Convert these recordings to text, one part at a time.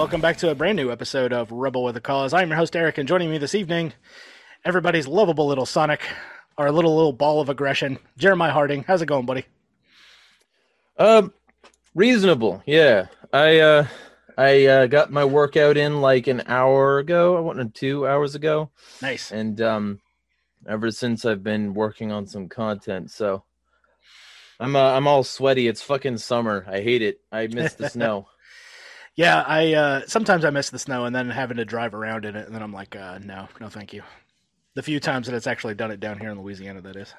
welcome back to a brand new episode of Rebel with a Cause. I'm your host Eric, and joining me this evening, everybody's lovable little Sonic, our little little ball of aggression, Jeremiah Harding. How's it going, buddy? Um, reasonable. Yeah, I uh, I uh, got my workout in like an hour ago. I went two hours ago, Nice. and um, ever since I've been working on some content. So I'm uh, I'm all sweaty. It's fucking summer. I hate it. I miss the snow. Yeah, I uh, sometimes I miss the snow, and then having to drive around in it, and then I'm like, uh, no, no, thank you. The few times that it's actually done it down here in Louisiana, that is.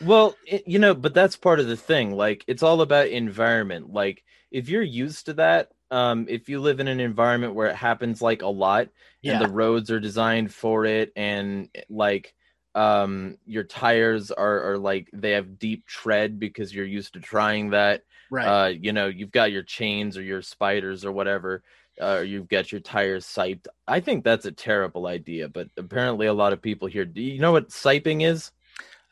Well, it, you know, but that's part of the thing. Like, it's all about environment. Like, if you're used to that, um, if you live in an environment where it happens like a lot, Yeah. and the roads are designed for it, and like, um, your tires are are like they have deep tread because you're used to trying that. Right. Uh, you know, you've got your chains or your spiders or whatever. Uh, or you've got your tires siped. I think that's a terrible idea, but apparently a lot of people here. Do you know what siping is?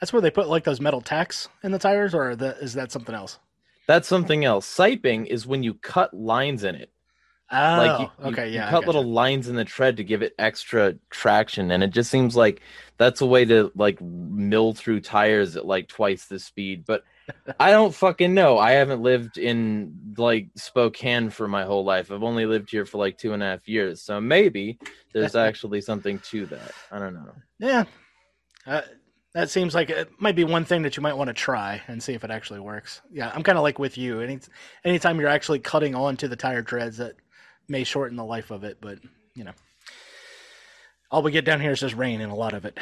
That's where they put like those metal tacks in the tires, or the, is that something else? That's something else. Siping is when you cut lines in it. Oh, Like you, you- okay, you yeah. I cut little lines in the tread to give it extra traction, and it just seems like that's a way to like mill through tires at like twice the speed. But I don't fucking know. I haven't lived in like Spokane for my whole life. I've only lived here for like two and a half years, so maybe there's actually something to that. I don't know. Yeah. Uh, that seems like it might be one thing that you might want to try and see if it actually works. Yeah, I'm kind of like with you. Any anytime you're actually cutting onto the tire treads, that may shorten the life of it, but you know, all we get down here is just rain and a lot of it.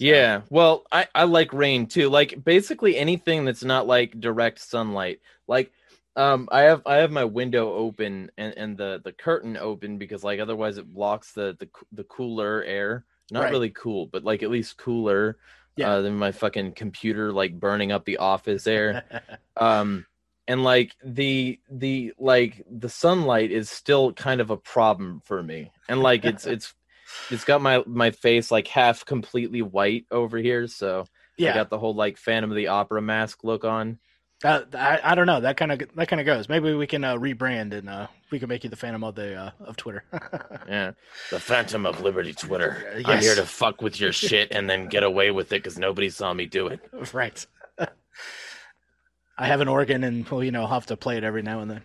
Yeah, well, I I like rain too. Like basically anything that's not like direct sunlight. Like um I have I have my window open and and the the curtain open because like otherwise it blocks the the the cooler air. Not Right. really cool, but like at least cooler Yeah. uh, than my fucking computer like burning up the office air. um and like the the like the sunlight is still kind of a problem for me. And like it's it's it's got my my face like half completely white over here, so I yeah, got the whole like Phantom of the Opera mask look on. uh, I I don't know. That kind of that kind of goes. Maybe we can uh, rebrand and uh, we can make you the Phantom of the uh, of Twitter. Yeah, the Phantom of Liberty Twitter. Uh, I'm here to fuck with your shit and then get away with it because nobody saw me do it. right. I have an organ, and well, you know, I'll have to play it every now and then.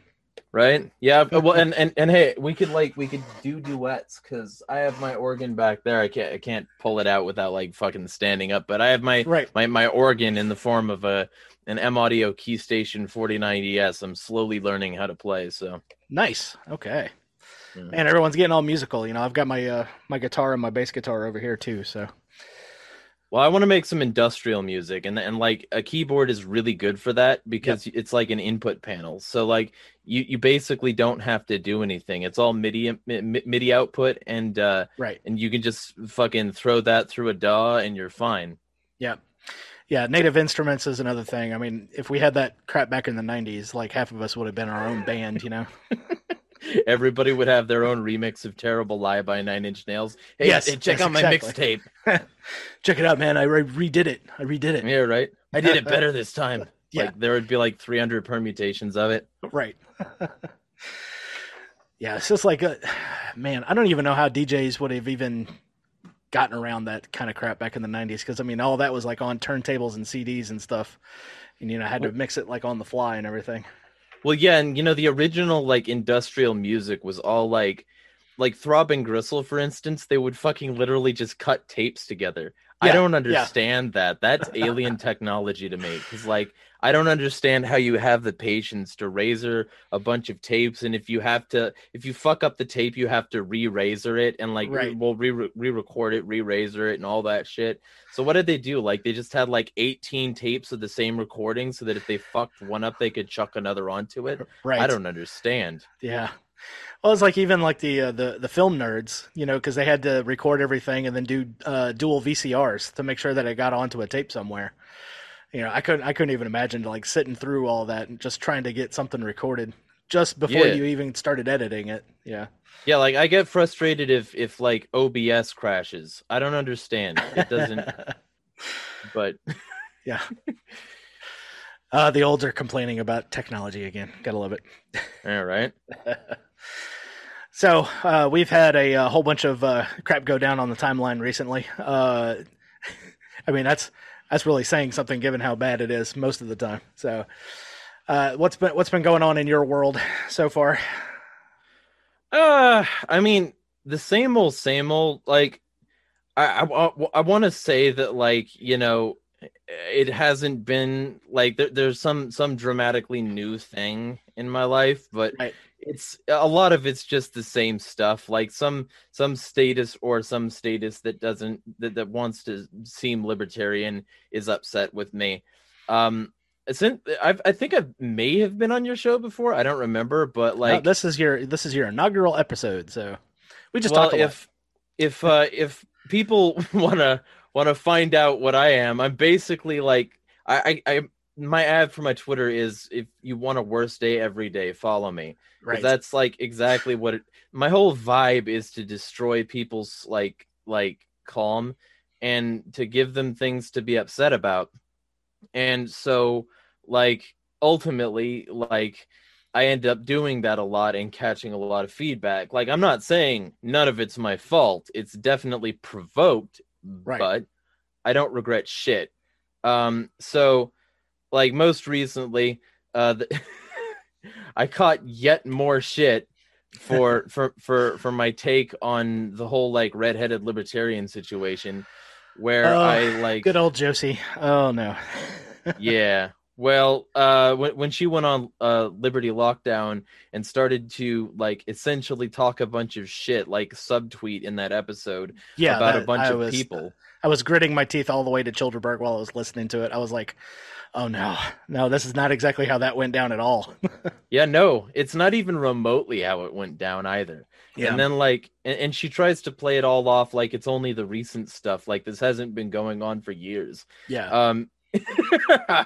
Right? Yeah. Well, and and and hey, we could like we could do duets because I have my organ back there. I can't I can't pull it out without like fucking standing up. But I have my Right. my my organ in the form of a an M Audio Key Station 4090s. I'm slowly learning how to play. So Nice. Okay. Yeah. Man, everyone's getting all musical. You know, I've got my uh my guitar and my bass guitar over here too. So Well, I want to make some industrial music, and and like a keyboard is really good for that because it's like an input panel. So like you you basically don't have to do anything. It's all MIDI mi- mi- MIDI output, and uh, right. and you can just fucking throw that through a DAW, and you're fine. Yeah. Yeah, native instruments is another thing. I mean, if we had that crap back in the '90s, like half of us would have been our own band. You know. Everybody would have their own remix of "Terrible Lie" by Nine Inch Nails. Hey, Yes, hey, check yes, out my exactly. mixtape. Check it out, man. I re- redid it. I redid it. Yeah, right. I did it better this time. Yeah. Like there would be like 300 permutations of it. Right. yeah, it's just like, uh man, I don't even know how DJs would have even gotten around that kind of crap back in the 90s because, I mean, all that was like on turntables and CDs and stuff. And, you know, I had to mix it like on the fly and everything. Well, yeah, and you know the original like industrial music was all like, like Throbbing Gristle, for instance. They would fucking literally just cut tapes together. I don't yeah. understand that. That's alien technology to me. Because like I don't understand how you have the patience to razor a bunch of tapes, and if you have to, if you fuck up the tape, you have to re-razor it and like Right. we'll re re-record it, re-razor it, and all that shit. So what did they do? Like they just had like 18 tapes of the same recording, so that if they fucked one up, they could chuck another onto it. Right. I don't understand. Yeah. Well, it's like even like the uh, the the film nerds, you know, because they had to record everything and then do uh, dual VCRs to make sure that it got onto a tape somewhere. You know, I couldn't I couldn't even imagine like sitting through all that and just trying to get something recorded just before Yeah. you even started editing it. Yeah. Yeah, like I get frustrated if if like OBS crashes. I don't understand. It doesn't. but yeah. Uh, the olds are complaining about technology again. Gotta love it. All right. so uh, we've had a, a, whole bunch of uh, crap go down on the timeline recently. Uh, I mean, that's that's really saying something given how bad it is most of the time. So, uh, what's been what's been going on in your world so far? Uh, I mean, the same old, same old. Like, I I, I want to say that, like, you know, it hasn't been like there, there's some some dramatically new thing in my life, but right. it's a lot of it's just the same stuff. Like some some status or some status that doesn't that, that wants to seem libertarian is upset with me. Um, since I've, I think I may have been on your show before. I don't remember, but like no, this is your this is your inaugural episode, so we just well, talk if if uh, if people want to want to find out what I am, I'm basically like I, I, I my ad for my Twitter is if you want a worse day every day, follow me. Right. That's like exactly what it, my whole vibe is to destroy people's like like calm and to give them things to be upset about. And so like ultimately like I end up doing that a lot and catching a lot of feedback. Like I'm not saying none of it's my fault. It's definitely provoked right. but I don't regret shit. Um, so like most recently, uh, the, I caught yet more shit for for for for my take on the whole like redheaded libertarian situation, where oh, I like good old Josie. Oh no. yeah. Well, uh, when when she went on uh Liberty lockdown and started to like essentially talk a bunch of shit, like subtweet in that episode, yeah, about that, a bunch I of was, people. I was gritting my teeth all the way to Childerberg while I was listening to it. I was like, "Oh no, no, this is not exactly how that went down at all." yeah, no, it's not even remotely how it went down either. Yeah. And then like, and, and she tries to play it all off like it's only the recent stuff. Like this hasn't been going on for years. Yeah. Um.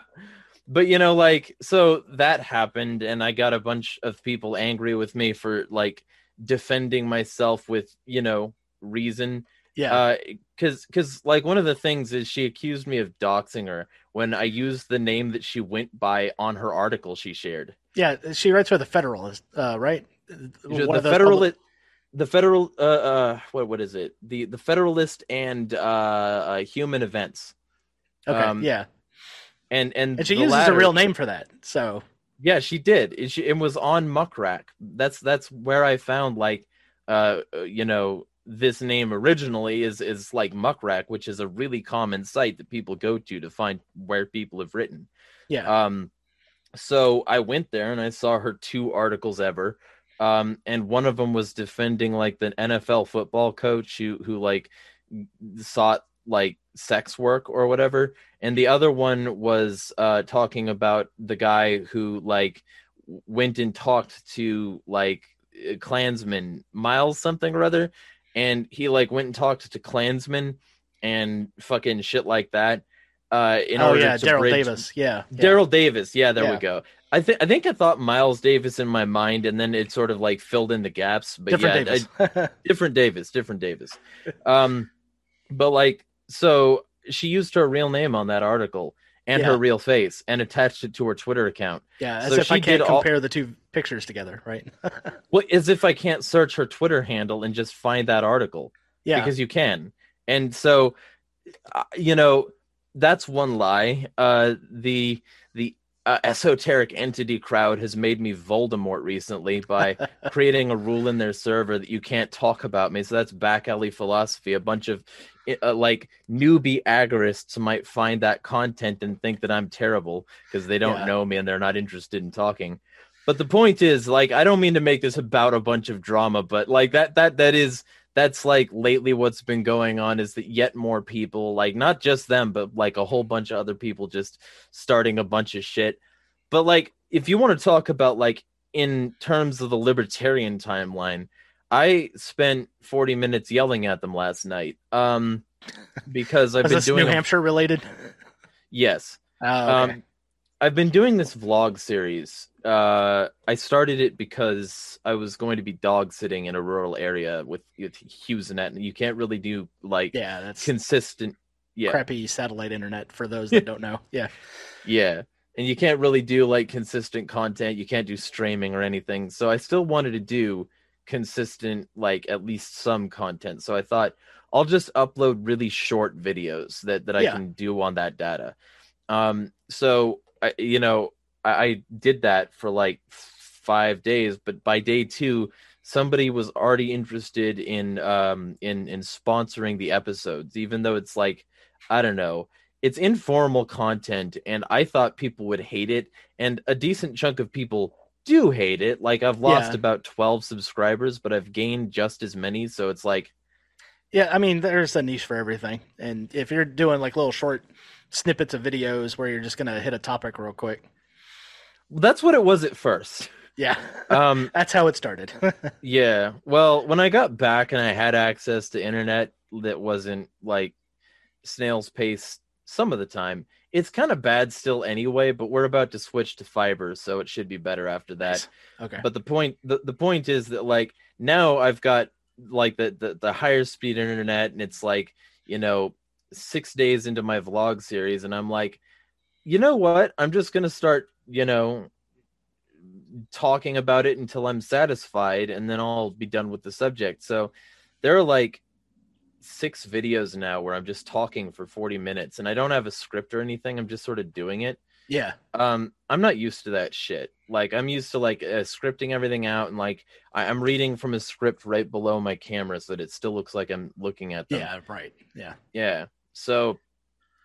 but you know like so that happened and i got a bunch of people angry with me for like defending myself with you know reason. Yeah. Because uh, because like one of the things is she accused me of doxing her when i used the name that she went by on her article she shared. Yeah she writes for the federalist uh, right? The federalist the federal uh, uh what what is it? The the federalist and uh, uh human events. Okay um, yeah and and and she uses latter, a real name for that. So yeah, she did. It, she, it was on Muck Rack. That's that's where I found like uh you know this name originally is is like Muck Rack, which is a really common site that people go to to find where people have written. Yeah. Um. So I went there and I saw her two articles ever. Um, and one of them was defending like the NFL football coach who who like sought like sex work or whatever and the other one was uh talking about the guy who like went and talked to like klansman miles something or other and he like went and talked to klansmen and fucking shit like that uh in oh, order yeah, to Daryl bridge... Davis yeah, yeah. Daryl Davis yeah there yeah. we go I think I think I thought Miles Davis in my mind, and then it sort of like filled in the gaps. But different yeah, Davis. I, different Davis, different Davis. Um, but like so she used her real name on that article and yeah. her real face and attached it to her Twitter account. Yeah, as so if I can't compare all... the two pictures together, right? well, as if I can't search her Twitter handle and just find that article. Yeah, because you can. And so, uh, you know, that's one lie. Uh, the the uh, esoteric entity crowd has made me Voldemort recently by creating a rule in their server that you can't talk about me. So that's back alley philosophy. A bunch of uh, like newbie agorists might find that content and think that I'm terrible because they don't yeah. know me and they're not interested in talking. But the point is, like, I don't mean to make this about a bunch of drama, but like that that that is that's like lately what's been going on is that yet more people, like not just them, but like a whole bunch of other people just starting a bunch of shit. But like, if you want to talk about like in terms of the libertarian timeline, I spent 40 minutes yelling at them last night. Um, because I've been doing New Hampshire a... related. Yes. Oh, okay. Um, I've been doing this vlog series. Uh, I started it because I was going to be dog sitting in a rural area with, with HughesNet, and you can't really do like yeah, that's consistent, yeah, crappy satellite internet for those that don't know. Yeah, yeah. and you can't really do like consistent content. You can't do streaming or anything. So I still wanted to do consistent, like at least some content. So I thought I'll just upload really short videos that that I Yeah. can do on that data. Um, so I, you know, I, I did that for like five days, but by day two, somebody was already interested in um in in sponsoring the episodes, even though it's like I don't know, it's informal content, and I thought people would hate it, and a decent chunk of people do hate it. Like I've lost Yeah. about twelve subscribers, but I've gained just as many, so it's like Yeah, I mean, there's a niche for everything, and if you're doing like little short snippets of videos where you're just gonna hit a topic real quick, that's what it was at first. yeah, Um, that's how it started. Yeah. Well, when I got back and I had access to internet that wasn't like snail's pace some of the time, it's kind of bad still anyway, but we're about to switch to fiber, so it should be better after that. okay. But the point the, the point is that like now I've got like the, the the higher speed internet and it's like, you know, 6 days into my vlog series and I'm like, you know what? I'm just going to start, you know, talking about it until I'm satisfied and then I'll be done with the subject. So there are like six videos now where I'm just talking for 40 minutes and I don't have a script or anything. I'm just sort of doing it. Yeah, um i'm not used to that shit. Like i'm used to like uh, scripting everything out and like I- i'm reading from a script right below my camera so that it still looks like i'm looking at them. Yeah, right, yeah, yeah. So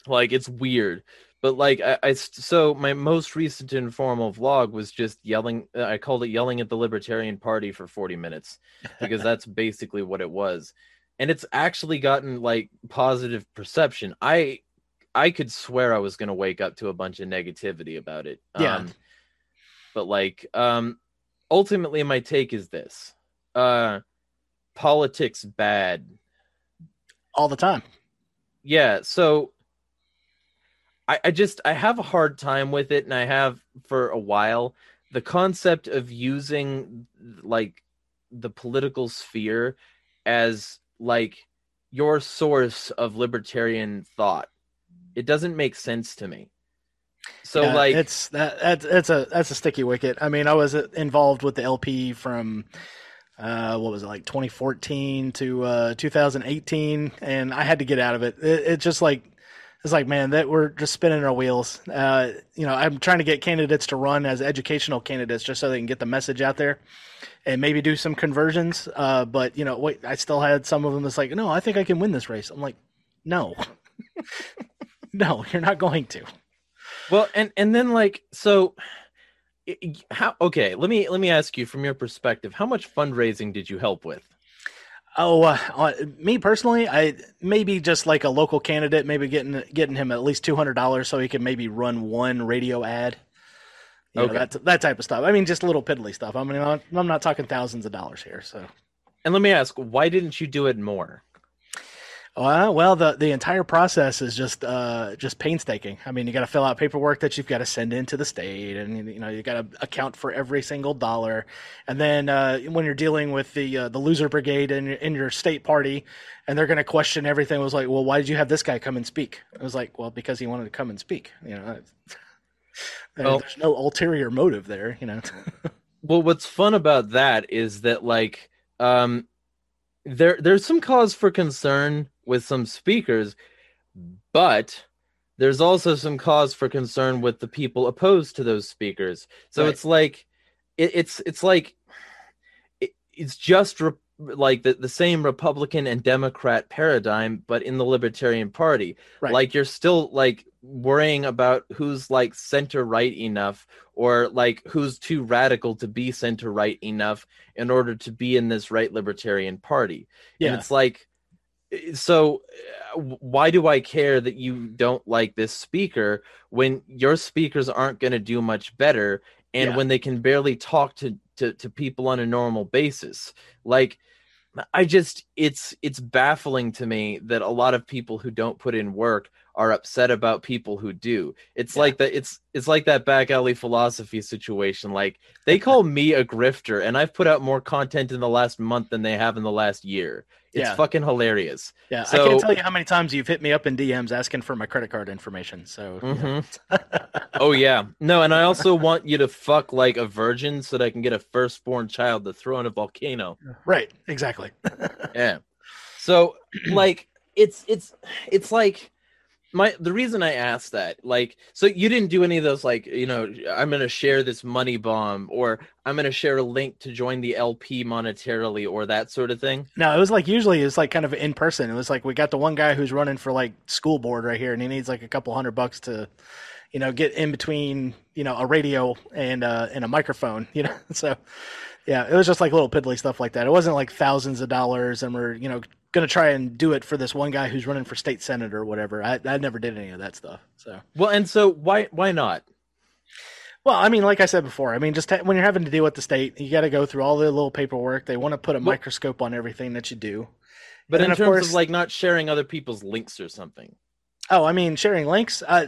like it's weird. But like I, I so my most recent informal vlog was just yelling uh, i called it yelling at the libertarian party for 40 minutes because that's basically what it was and it's actually gotten like positive perception i i could swear i was going to wake up to a bunch of negativity about it Yeah. um, but like um ultimately my take is this uh politics bad all the time. yeah so I, I just i have a hard time with it and i have for a while the concept of using like the political sphere as like your source of libertarian thought it doesn't make sense to me so Yeah, like it's that that's that's a that's a sticky wicket. I mean, I was uh, involved with the LP from uh, what was it like 2014 to uh, 2018, and I had to get out of it. it. It's just like it's like man, that we're just spinning our wheels. Uh, you know, I'm trying to get candidates to run as educational candidates just so they can get the message out there. And maybe do some conversions, uh, but you know, wait. I still had some of them that's like, no, I think I can win this race. I'm like, no, no, you're not going to. Well, and and then like so how okay, let me let me ask you from your perspective, how much fundraising did you help with? Oh, uh, uh, me personally, I maybe just like a local candidate, maybe getting getting him at least two hundred dollars so he can maybe run one radio ad. You know, Okay. that that type of stuff. I mean, just little piddly stuff. I mean, I'm I'm not talking thousands of dollars here. So, And let me ask, why didn't you do it more? Uh, well, the the entire process is just uh just painstaking. I mean, you got to fill out paperwork that you've got to send into the state, and you know you got to account for every single dollar. And then uh, when you're dealing with the uh, the loser brigade in your- in your state party, and they're going to question everything, it was like, well, why did you have this guy come and speak? It was like, well, because he wanted to come and speak. You know, There- Well- there's no ulterior motive there. You know, Well, what's fun about that is that like um there there's some cause for concern with some speakers, but there's also some cause for concern with the people opposed to those speakers. So Right. it's like it, it's it's like it, it's just re- like the, the same Republican and Democrat paradigm, but in the Libertarian Party. Right. Like you're still like worrying about who's like center right enough or like who's too radical to be center right enough in order to be in this right libertarian party. And yeah, it's like so uh, why do I care that you don't like this speaker when your speakers aren't going to do much better and Yeah. when they can barely talk to, to to people on a normal basis like I just it's it's baffling to me that a lot of people who don't put in work are upset about people who do. It's Yeah. like that it's it's like that back alley philosophy situation. Like they call me a grifter and I've put out more content in the last month than they have in the last year. It's Yeah. fucking hilarious. Yeah, I can't tell you how many times you've hit me up in DMs asking for my credit card information. So yeah. Mhm. oh yeah. No, and I also want you to fuck like a virgin so that I can get a firstborn child to throw in a volcano. right, exactly. Yeah. So like it's it's it's like my the reason I asked that like so you didn't do any of those like you know I'm gonna share this money bomb or I'm gonna share a link to join the LP monetarily or that sort of thing. No, it was like usually it's like kind of in person. It was like we got the one guy who's running for like school board right here, and he needs like a couple hundred bucks to, you know, get in between you know a radio and uh and a microphone. You know, so yeah, it was just like little piddly stuff like that. It wasn't like thousands of dollars, and we're you know gonna try and do it for this one guy who's running for state senator or whatever. I I never did any of that stuff. So Well, and so why why not? well, I mean, like I said before, I mean, just ha- when you're having to deal with the state, you got to go through all the little paperwork. They want to put a Well- microscope on everything that you do. But And in of terms course- of like not sharing other people's links or something. Oh, I mean, sharing links. Uh,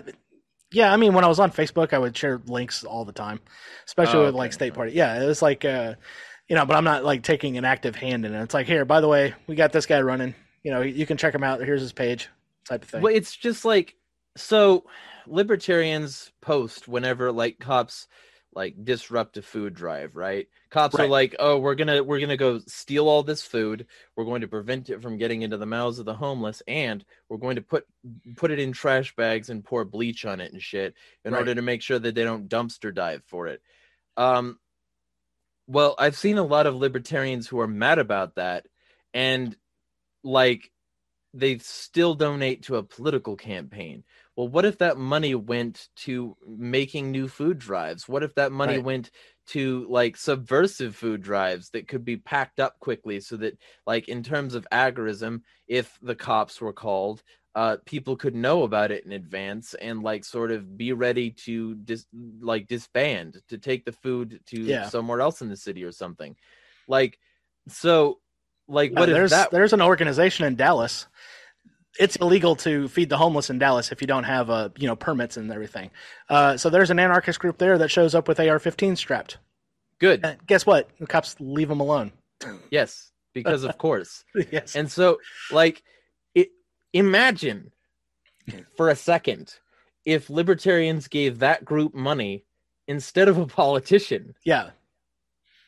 yeah, I mean, when I was on Facebook, I would share links all the time, especially Oh, with like state party. Yeah, it was like, uh, you know, but I'm not like taking an active hand in it. It's like, here, by the way, we got this guy running. You know, you can check him out. Here's his page, type of thing. Well, it's just like so libertarians post whenever like cops like disrupt a food drive, right? Cops are like, "Oh, we're going to we're going to go steal all this food. We're going to prevent it from getting into the mouths of the homeless and we're going to put put it in trash bags and pour bleach on it and shit in Right. order to make sure that they don't dumpster dive for it." Um well, I've seen a lot of libertarians who are mad about that and like they still donate to a political campaign. Well, what if that money went to making new food drives? What if that money Right. went to like subversive food drives that could be packed up quickly so that like in terms of agorism, if the cops were called, uh people could know about it in advance and like sort of be ready to dis- like disband to take the food to Yeah. somewhere else in the city or something. Like so like what if there's that there's an organization in Dallas. It's illegal to feed the homeless in Dallas if you don't have uh, you know permits and everything. Uh, so there's an anarchist group there that shows up with AR-15 strapped. good. Uh, guess what? The cops leave them alone. Yes, because of course. yes. And so, like, imagine for a second if libertarians gave that group money instead of a politician. yeah.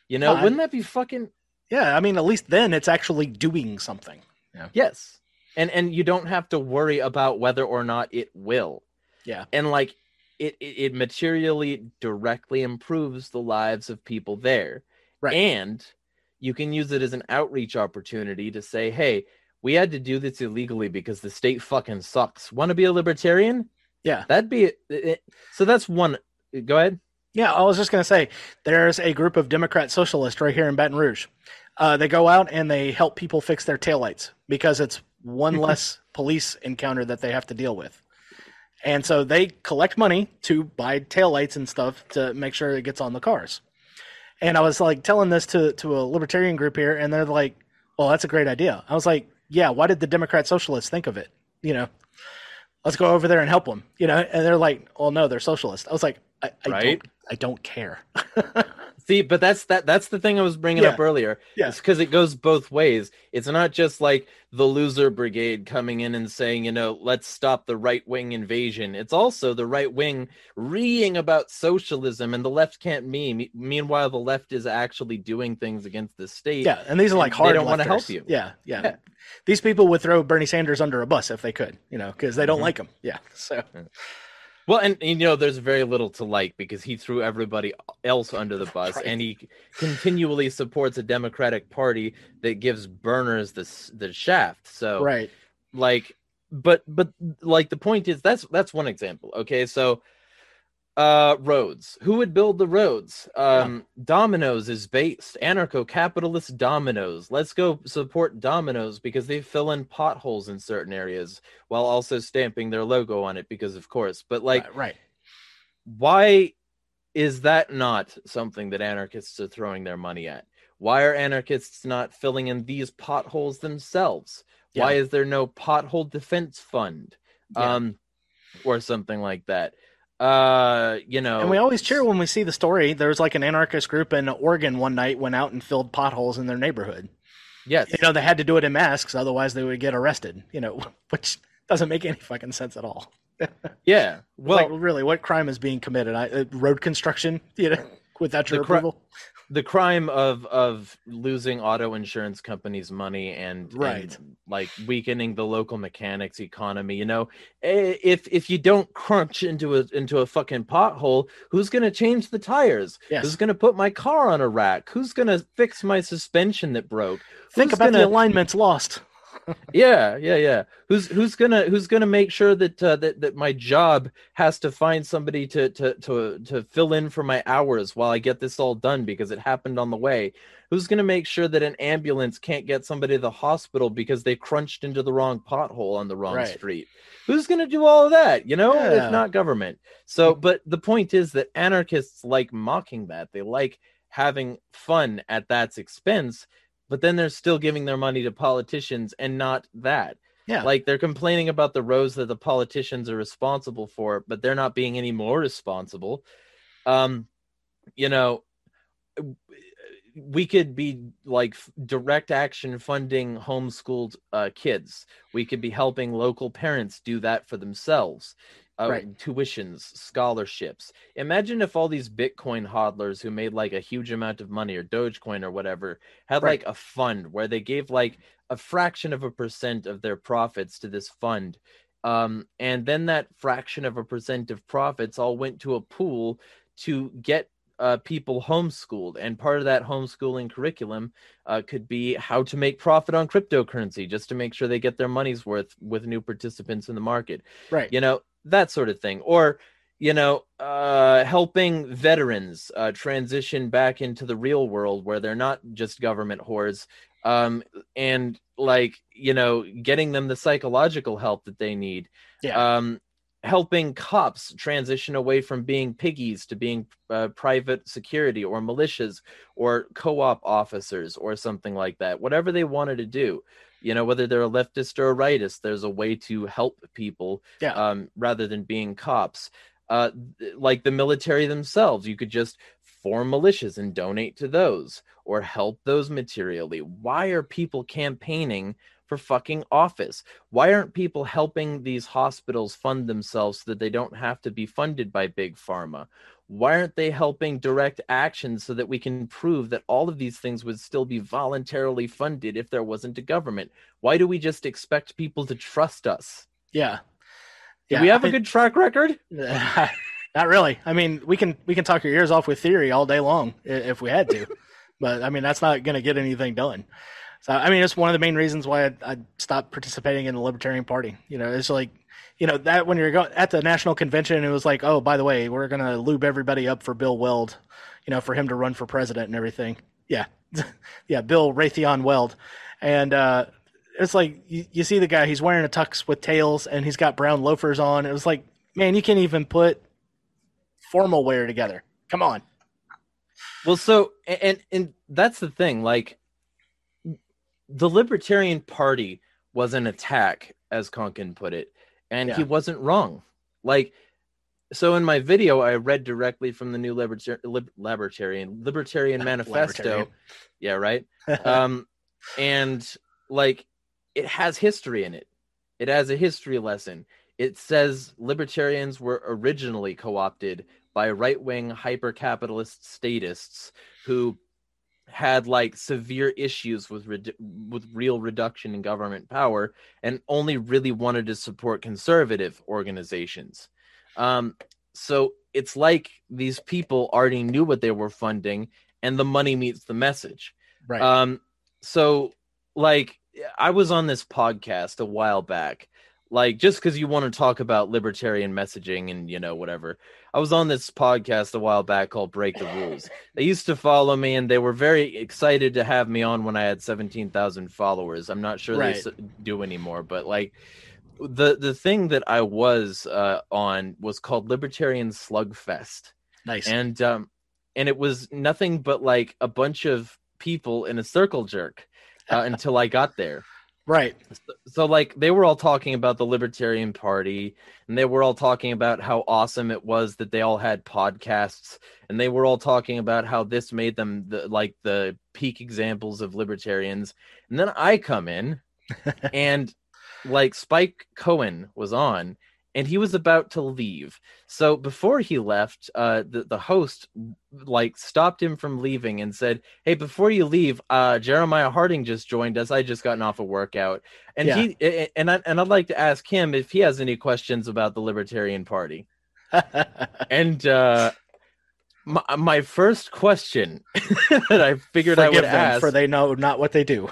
You know, No, I- wouldn't that be fucking Yeah. I mean, at least then it's actually doing something. Yeah. yes? And and you don't have to worry about whether or not it will. Yeah. And like, it it, it materially directly improves the lives of people there. Right. And you can use it as an outreach opportunity to say, hey, we had to do this illegally because the state fucking sucks. Want to be a libertarian? Yeah. That'd be it, it- so. That's one. Go ahead. Yeah, I was just going to say there's a group of Democrat socialists right here in Baton Rouge. Uh, they go out and they help people fix their taillights because it's one less police encounter that they have to deal with. And so they collect money to buy taillights and stuff to make sure it gets on the cars. And I was like telling this to, to a libertarian group here, and they're like, well, that's a great idea. I was like, yeah, why did the Democrat socialists think of it? You know, let's go over there and help them, you know? And they're like, well, no, they're socialist. I was like, I, I Right. don't I don't care. See, but that's that. That's the thing I was bringing Yeah. up earlier. Yeah. Because it goes both ways. It's not just like the loser brigade coming in and saying, you know, let's stop the right wing invasion. It's also the right wing reeing about socialism, and the left can't meme. Meanwhile, the left is actually doing things against the state. Yeah, and these are like They hard. don't wanna help you. Yeah, yeah, Yeah. These people would throw Bernie Sanders under a bus if they could, you know, because they don't Mhm. like him. Yeah. So Well, and, and, you know, there's very little to like because he threw everybody else under the bus, Right. and he continually supports a Democratic Party that gives burners the the shaft. So, right. like, but but like the point is that's that's one example. Okay, so uh roads who would build the roads um domino's is based anarcho-capitalist domino's. Let's go support domino's because they fill in potholes in certain areas while also stamping their logo on it because of course. But like right, right. why is that not something that anarchists are throwing their money at? Why are anarchists not filling in these potholes themselves? Why is there no pothole defense fund Yeah. um or something like that uh you know And we always cheer when we see the story. There was like an anarchist group in Oregon one night went out and filled potholes in their neighborhood. Yes. You know, they had to do it in masks, otherwise they would get arrested. You know, which doesn't make any fucking sense at all. yeah. Well, like, really, what crime is being committed? I, uh, road construction, you know, without your The cri- approval. The crime of of losing auto insurance companies money and, and, Right. like weakening the local mechanics economy you know Eh, if if you don't crunch into a into a fucking pothole who's going to change the tires Yes. who's going to put my car on a rack who's going to fix my suspension that broke Think who's about the gonna- alignments lost. Yeah yeah yeah. Who's who's gonna who's gonna make sure that uh, that that my job has to find somebody to to to to fill in for my hours while i get this all done because it happened on the way? Who's gonna make sure that an ambulance can't get somebody to the hospital because they crunched into the wrong pothole on the wrong Right. street? Who's gonna do all of that you know? Yeah. if not government. So but the point is that anarchists like mocking that they like having fun at that's expense but then they're still giving their money to politicians and not that. Yeah. like they're complaining about the roads that the politicians are responsible for but they're not being any more responsible. Um you know we could be like direct action funding homeschooled uh, kids. We could be helping local parents do that for themselves uh, Right. tuitions scholarships imagine if all these bitcoin hodlers who made like a huge amount of money or dogecoin or whatever had Right. like a fund where they gave like a fraction of a percent of their profits to this fund um, and then that fraction of a percent of profits all went to a pool to get uh, people homeschooled and part of that homeschooling curriculum uh, could be how to make profit on cryptocurrency just to make sure they get their money's worth with new participants in the market right. you know that sort of thing. Or you know uh helping veterans uh transition back into the real world where they're not just government whores um and like you know getting them the psychological help that they need. Yeah. um helping cops transition away from being piggies to being uh, private security or militias or co-op officers or something like that. Whatever they wanted to do you know whether they're a leftist or a rightist there's a way to help people Yeah. um, rather than being cops uh, like the military themselves you could just form militias and donate to those or help those materially why are people campaigning for fucking office why aren't people helping these hospitals fund themselves so that they don't have to be funded by big pharma why aren't they helping direct action so that we can prove that all of these things would still be voluntarily funded if there wasn't a government why do we just expect people to trust us yeah. do we have I a good track record Not really. I mean, we can we can talk your ears off with theory all day long if we had to, but I mean that's not going to get anything done. So I mean, it's one of the main reasons why I, I stopped participating in the Libertarian Party. You know, it's like you know that when you're going at the national convention, it was like, oh, by the way, we're going to lube everybody up for Bill Weld, you know, for him to run for president and everything. Yeah, yeah, Bill Raytheon Weld, and uh, it's like you, you see the guy, he's wearing a tux with tails and he's got brown loafers on. It was like, man, you can't even put formal wear together. Come on. Well, so and and that's the thing. Like, the Libertarian Party was an attack, as Konkin put it, and he wasn't wrong. Like, so in my video, I read directly from the new Libertar- Lib- Libertarian Libertarian Manifesto. Libertarian. Yeah, right. um, and like, it has history in it. It has a history lesson. It says libertarians were originally co-opted by right-wing hyper-capitalist statists who had like severe issues with redu- with real reduction in government power and only really wanted to support conservative organizations. Um, so it's like these people already knew what they were funding, and the money meets the message. right. Um, so like I was on this podcast a while back, like just because you want to talk about libertarian messaging and you know whatever. I was on this podcast a while back called Break the Rules. They used to follow me and they were very excited to have me on when I had seventeen thousand followers. I'm not sure Right. they do anymore, but like the the thing that I was uh, on was called Libertarian Slugfest nice. and um and it was nothing but like a bunch of people in a circle jerk uh, until I got there. Right. So, so, like they were all talking about the Libertarian Party and they were all talking about how awesome it was that they all had podcasts and they were all talking about how this made them the, like the peak examples of libertarians. And then I come in and like Spike Cohen was on and he was about to leave. So before he left, uh, the the host like stopped him from leaving and said, "Hey, before you leave, uh, Jeremiah Harding just joined us. I just gotten off a workout, and Yeah. he and I and I'd like to ask him if he has any questions about the Libertarian Party." And uh, my my first question that I figured I would ask, for they know not what they do.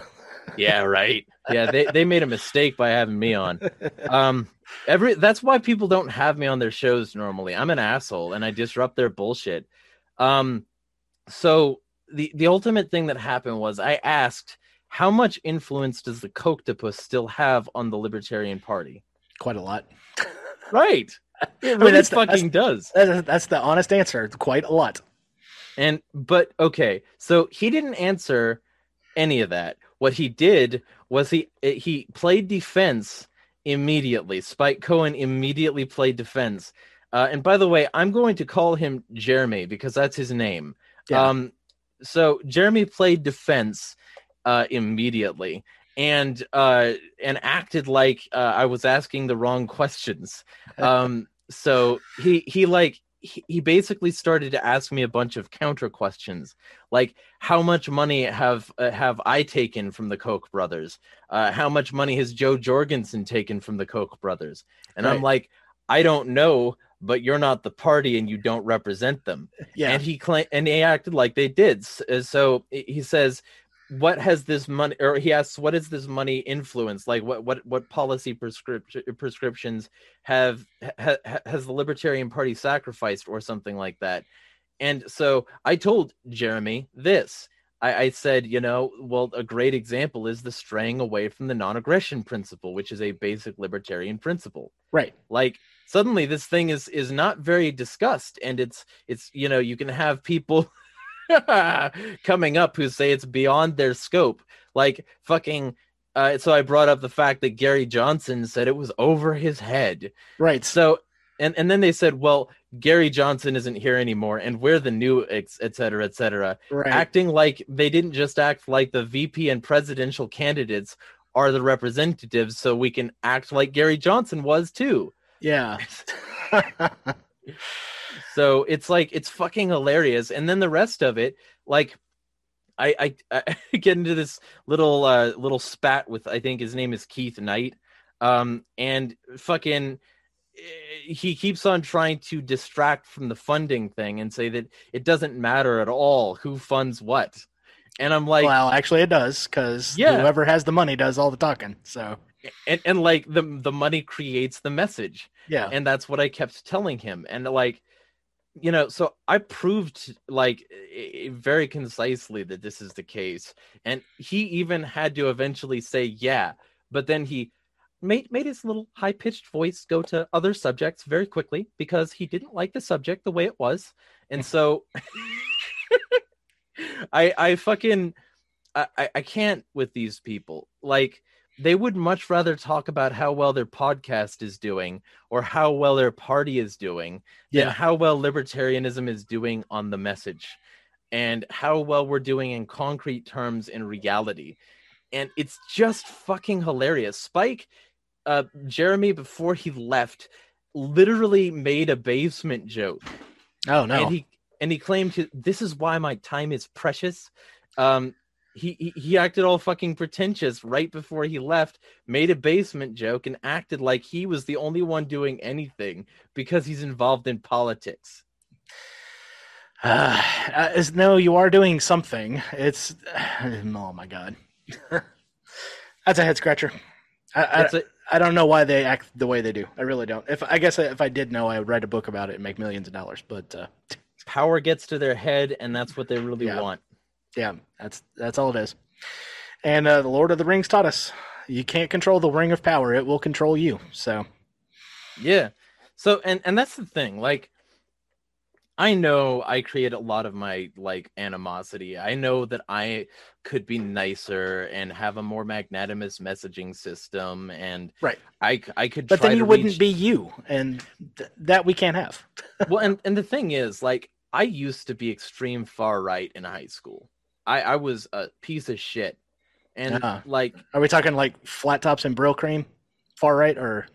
yeah, right, yeah, they they made a mistake by having me on. um every that's why people don't have me on their shows normally i'm an asshole and i disrupt their bullshit um so the the ultimate thing that happened was i asked how much influence does the Kochtopus still have on the libertarian party Quite a lot. right it mean, that's the- fucking does That- That's the honest answer. Quite a lot. And but okay, so he didn't answer any of that. What he did was he he played defense immediately. Spike Cohen immediately played defense. Uh, and by the way, I'm going to call him Jeremy because that's his name. Yeah. Um, so Jeremy played defense uh, immediately and uh, and acted like uh, I was asking the wrong questions. Um, so he he like he, basically started to ask me a bunch of counter questions like how much money have uh, have I taken from the Koch brothers? Uh, how much money has Jo Jorgensen taken from the Koch brothers? And I'm like, I don't know, but you're not the party and you don't represent them. Yeah. And he claimed and he acted like they did. Uh, So he says, "What has this money?" Or he asks, "What is this money influence? Like what what what policy prescription prescriptions have ha, ha- has the Libertarian Party sacrificed or something like that?" And so I told Jeremy this. I, I said, you know, well, a great example is the straying away from the non-aggression principle, which is a basic libertarian principle right. like suddenly this thing is is not very discussed and it's it's you know you can have people coming up who say it's beyond their scope like fucking uh, so i brought up the fact that gary johnson said it was over his head Right. so and and then they said well gary johnson isn't here anymore and we're the new ex- et cetera et cetera Right. acting like they didn't just act like the vp and presidential candidates are the representatives so we can act like gary johnson was too yeah. so it's like it's fucking hilarious and then the rest of it like i i, I get into this little uh little spat with i think his name is keith knight um and fucking eh, he keeps on trying to distract from the funding thing and say that it doesn't matter at all who funds what and i'm like well, actually, it does because Yeah. whoever has the money does all the talking. So and, and like the the money creates the message yeah. and that's what i kept telling him and like you know so i proved like very concisely that this is the case and he even had to eventually say yeah but then he made made his little high pitched voice go to other subjects very quickly because he didn't like the subject the way it was and so i i fucking I- I can't with these people. Like they would much rather talk about how well their podcast is doing or how well their party is doing than Yeah. how well libertarianism is doing on the message and how well we're doing in concrete terms in reality. And it's just fucking hilarious. Spike, uh, Jeremy, before he left, literally made a basement joke Oh no. and he and he claimed to, this is why my time is precious. Um, he, he he acted all fucking pretentious right before he left, made a basement joke, and acted like he was the only one doing anything because he's involved in politics. Uh, uh, no, you are doing something. It's oh my god, that's a head scratcher. I, don't know why they act the way they do. I really don't. If I guess if I did know, I would write a book about it and make millions of dollars. But uh, power gets to their head, and that's what they really Yeah. want. Yeah, that's that's all it is. And uh, the Lord of the Rings taught us you can't control the ring of power; it will control you. So Yeah. So and and that's the thing. Like I know I create a lot of my like animosity. I know that I could be nicer and have a more magnanimous messaging system, and Right. I I could. But try then to you wouldn't reach- be you, and th- that we can't have. well, and and the thing is, like, I used to be extreme far right in high school. I I was a piece of shit, and Uh-uh. like Are we talking like flat tops and Brylcreem, far right, or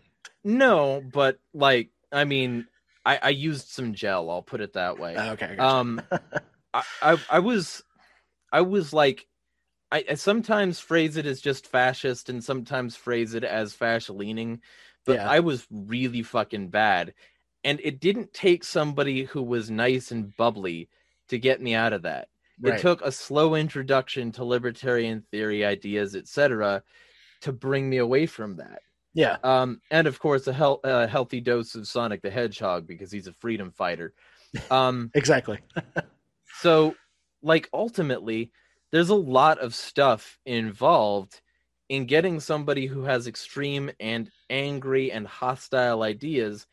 no, but like I mean, I I used some gel. I'll put it that way. Oh, okay? I gotcha. um I, I i was i was like I, I sometimes phrase it as just fascist and sometimes phrase it as fascist leaning but Yeah. i was really fucking bad and it didn't take somebody who was nice and bubbly to get me out of that Right. it took a slow introduction to libertarian theory ideas etc to bring me away from that yeah, um, and of course a, hel- a healthy dose of Sonic the Hedgehog because he's a freedom fighter. Um, exactly. so, like, ultimately, there's a lot of stuff involved in getting somebody who has extreme and angry and hostile ideas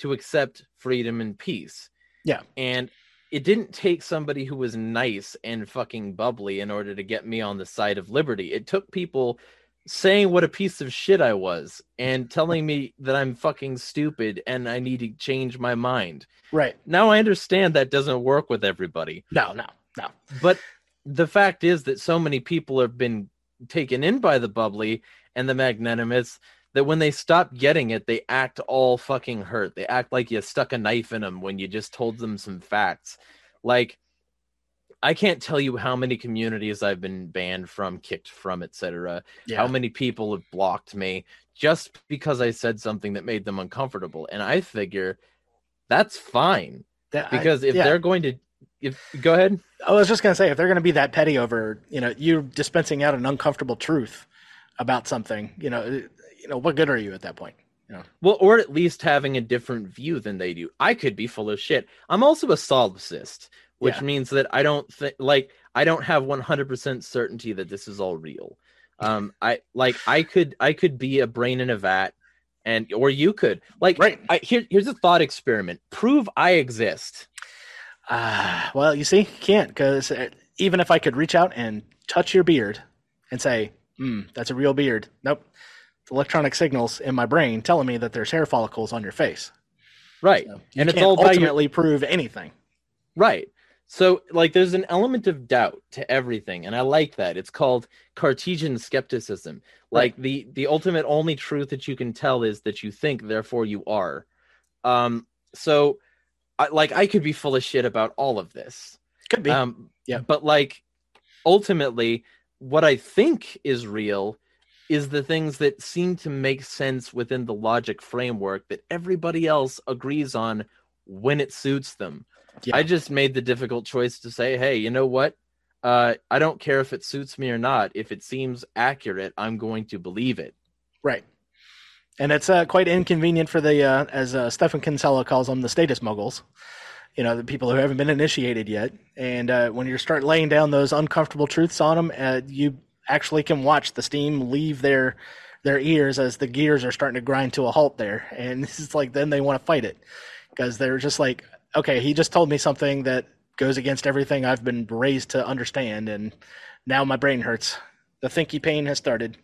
to accept freedom and peace. Yeah. And it didn't take somebody who was nice and fucking bubbly in order to get me on the side of liberty. It took people saying what a piece of shit I was and telling me that I'm fucking stupid and I need to change my mind. Right. Now I understand that doesn't work with everybody. No, no, no. But the fact is that so many people have been taken in by the bubbly and the magnanimous that when they stop getting it, they act all fucking hurt. They act like you stuck a knife in them when you just told them some facts. Like, I can't tell you how many communities I've been banned from, kicked from, etc. Yeah. How many people have blocked me just because I said something that made them uncomfortable. And I figure that's fine That- I- because if yeah. they're going to, if go ahead. I was just gonna say, if they're gonna be that petty over, you know, you dispensing out an uncomfortable truth about something, you know, you know, what good are you at that point? Well, or at least having a different view than they do. I could be full of shit. I'm also a solipsist, which Yeah. means that I don't think like I don't have 100% certainty that this is all real. Um, I like I could I could be a brain in a vat, and or you could like Right. I, here here's a thought experiment. Prove I exist. Ah, well, you see, can't because even if I could reach out and touch your beard and say, "Hmm, that's a real beard," nope, electronic signals in my brain telling me that there's hair follicles on your face. Right. So you And it's all by your- ultimately prove anything. Right. So like there's an element of doubt to everything and I like that. It's called Cartesian skepticism. Like the the ultimate only truth that you can tell is that you think therefore you are. Um so I, like I could be full of shit about all of this. Could be. Um yeah. but like ultimately what I think is real is the things that seem to make sense within the logic framework that everybody else agrees on when it suits them. Yeah. I just made the difficult choice to say, hey, you know what? Uh, I don't care if it suits me or not. If it seems accurate, I'm going to believe it. Right. And it's uh, quite inconvenient for the, uh, as uh, Stephan Kinsella calls them, the statist muggles. You know, the people who haven't been initiated yet. And uh, when you start laying down those uncomfortable truths on them, uh, you actually can watch the steam leave their their ears as the gears are starting to grind to a halt there. And it's like then they want to fight it because they're just like, okay, he just told me something that goes against everything I've been raised to understand, and now my brain hurts. The thinky pain has started.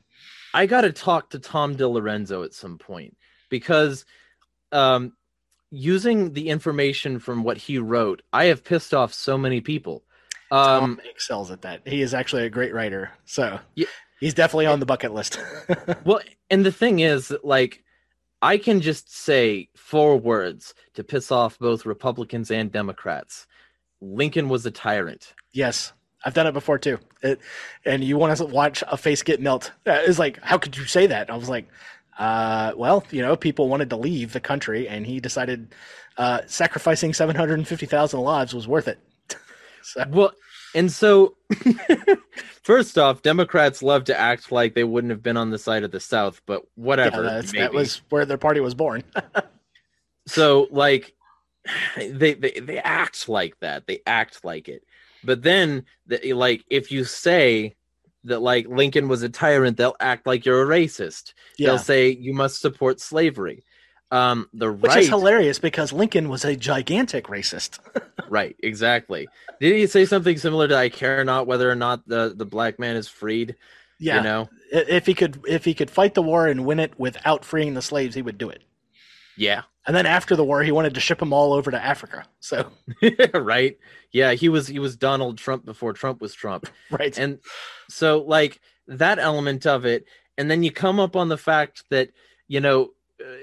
I got to talk to Tom DiLorenzo at some point because um, using the information from what he wrote, I have pissed off so many people. Um, Tom excels at that. He is actually a great writer. So Yeah. he's definitely on the bucket list. well, and the thing is, like, I can just say four words to piss off both Republicans and Democrats. Lincoln was a tyrant. yes, I've done it before too. It, and you want to watch a face get melt. Uh, It's like, how could you say that? I was like, uh, well, you know, people wanted to leave the country, and he decided uh, sacrificing 750,000 lives was worth it. so, Well, and so first off, Democrats love to act like they wouldn't have been on the side of the South, but yeah, whatever. that's, that was where their party was born. so like they, they they act like that. They act like it. But then the, like if you say that like Lincoln was a tyrant, they'll act like you're a racist. yeah, They'll say you must support slavery. Um, the Which right, is hilarious because Lincoln was a gigantic racist. right, exactly. Did he say something similar to "I care not whether or not the the black man is freed"? yeah. You know, If he could if he could fight the war and win it without freeing the slaves, he would do it. yeah, And then after the war, he wanted to ship them all over to Africa. So, right, yeah. He was he was Donald Trump before Trump was Trump. right. and so like that element of it and then you come up on the fact that you know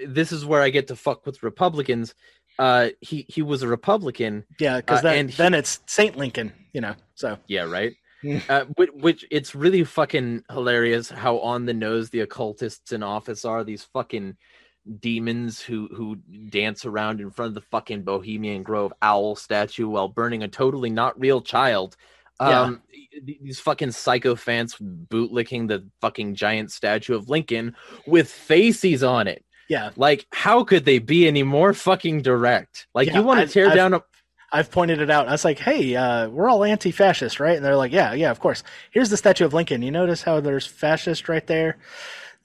this is where i get to fuck with republicans. Uh he he was a republican. Yeah, because uh, then, he- then it's Saint Lincoln, you know. So, yeah right? Mm. uh, which, which it's really fucking hilarious how on the nose the occultists in office are these fucking demons who who dance around in front of the fucking bohemian grove owl statue while burning a totally not real child. Um th- these fucking psychophants bootlicking the fucking giant statue of lincoln with faces on it yeah, like how could they be any more fucking direct like Yeah, you want to tear I've- down a I've pointed it out. I was like, hey, uh, we're all anti fascist, right? And they're like, yeah, yeah, of course. Here's the statue of Lincoln. You notice how there's fascist right there?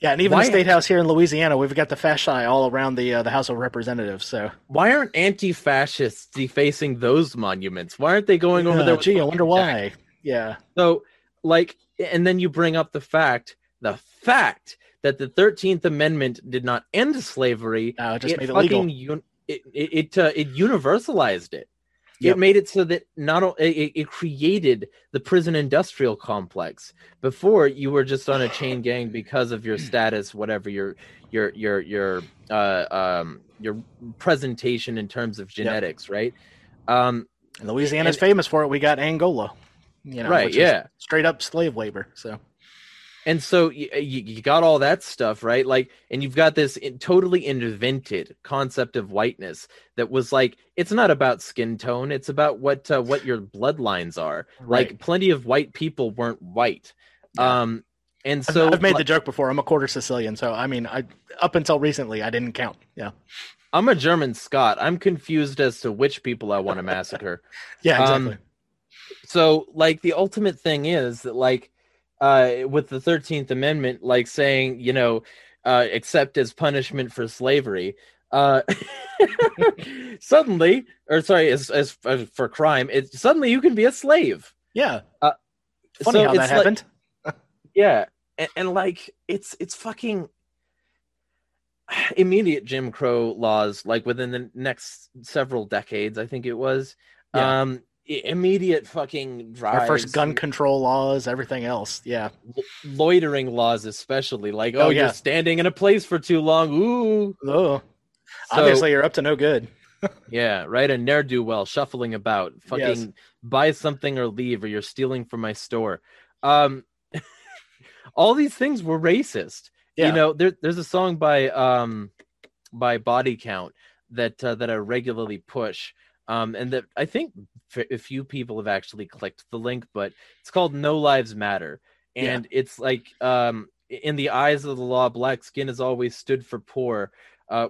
Yeah, and even Why- the State House here in Louisiana, we've got the fasci all around the uh, the House of Representatives. So, why aren't anti-fascists defacing those monuments why aren't they going over Uh, there gee, I wonder why. Yeah, So, like, and then you bring up the fact, the fact that the Thirteenth Amendment did not end slavery. no, it just it made it legal. un- it it it, uh, it universalized it. Yep. It made it so that not o- it, it created the prison industrial complex. Before you were just on a chain gang because of your status, whatever your your your your uh um your presentation in terms of genetics, right? Um, And Louisiana's and- famous for it. We got Angola, you know, right, is yeah. straight up slave labor. So, and so you, you, you got all that stuff right like and you've got this in, totally invented concept of whiteness that was like it's not about skin tone it's about what uh, what your bloodlines are like plenty of white people weren't white Yeah. um and I've- so I've made the joke before. I'm a quarter Sicilian, so I mean, I up until recently, I didn't count. Yeah, i'm a german scot i'm confused as to which people i want to massacre yeah, Um, exactly. so like the ultimate thing is that like uh with the 13th amendment like saying you know uh except as punishment for slavery uh suddenly or sorry as, as as for crime it suddenly you can be a slave yeah, uh, funny so how that like- happened. yeah and, and like it's it's fucking immediate jim crow laws like within the next several decades i think it was Yeah. um immediate fucking drives Our first gun control laws, everything else. Yeah, loitering laws especially like Oh, oh, yeah. you're standing in a place for too long ooh oh, So, obviously you're up to no good. yeah right a ne'er-do-well shuffling about fucking Yes. buy something or leave or you're stealing from my store um all these things were racist Yeah. you know there, there's a song by um by body count that uh, that i regularly push um and that i think a few people have actually clicked the link but it's called no lives matter Yeah. and it's like um in the eyes of the law black skin has always stood for poor uh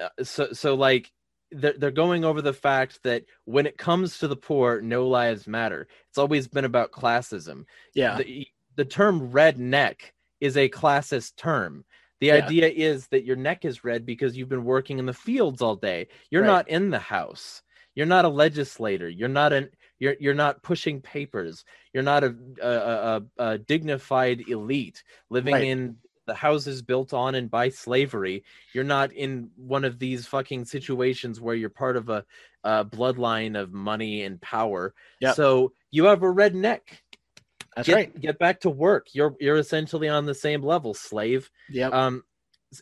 uh, so so like they're, they're going over the fact that when it comes to the poor no lives matter it's always been about classism Yeah, the, the term redneck is a classist term. The Yeah. idea is that your neck is red because you've been working in the fields all day. You're Right. not in the house. You're not a legislator. You're not an you're you're not pushing papers. You're not a a, a, a dignified elite living Right. in the houses built on and by slavery. You're not in one of these fucking situations where you're part of a, a bloodline of money and power. Yep. So you have a redneck that's get, right. get back to work you're you're essentially on the same level slave Yep. um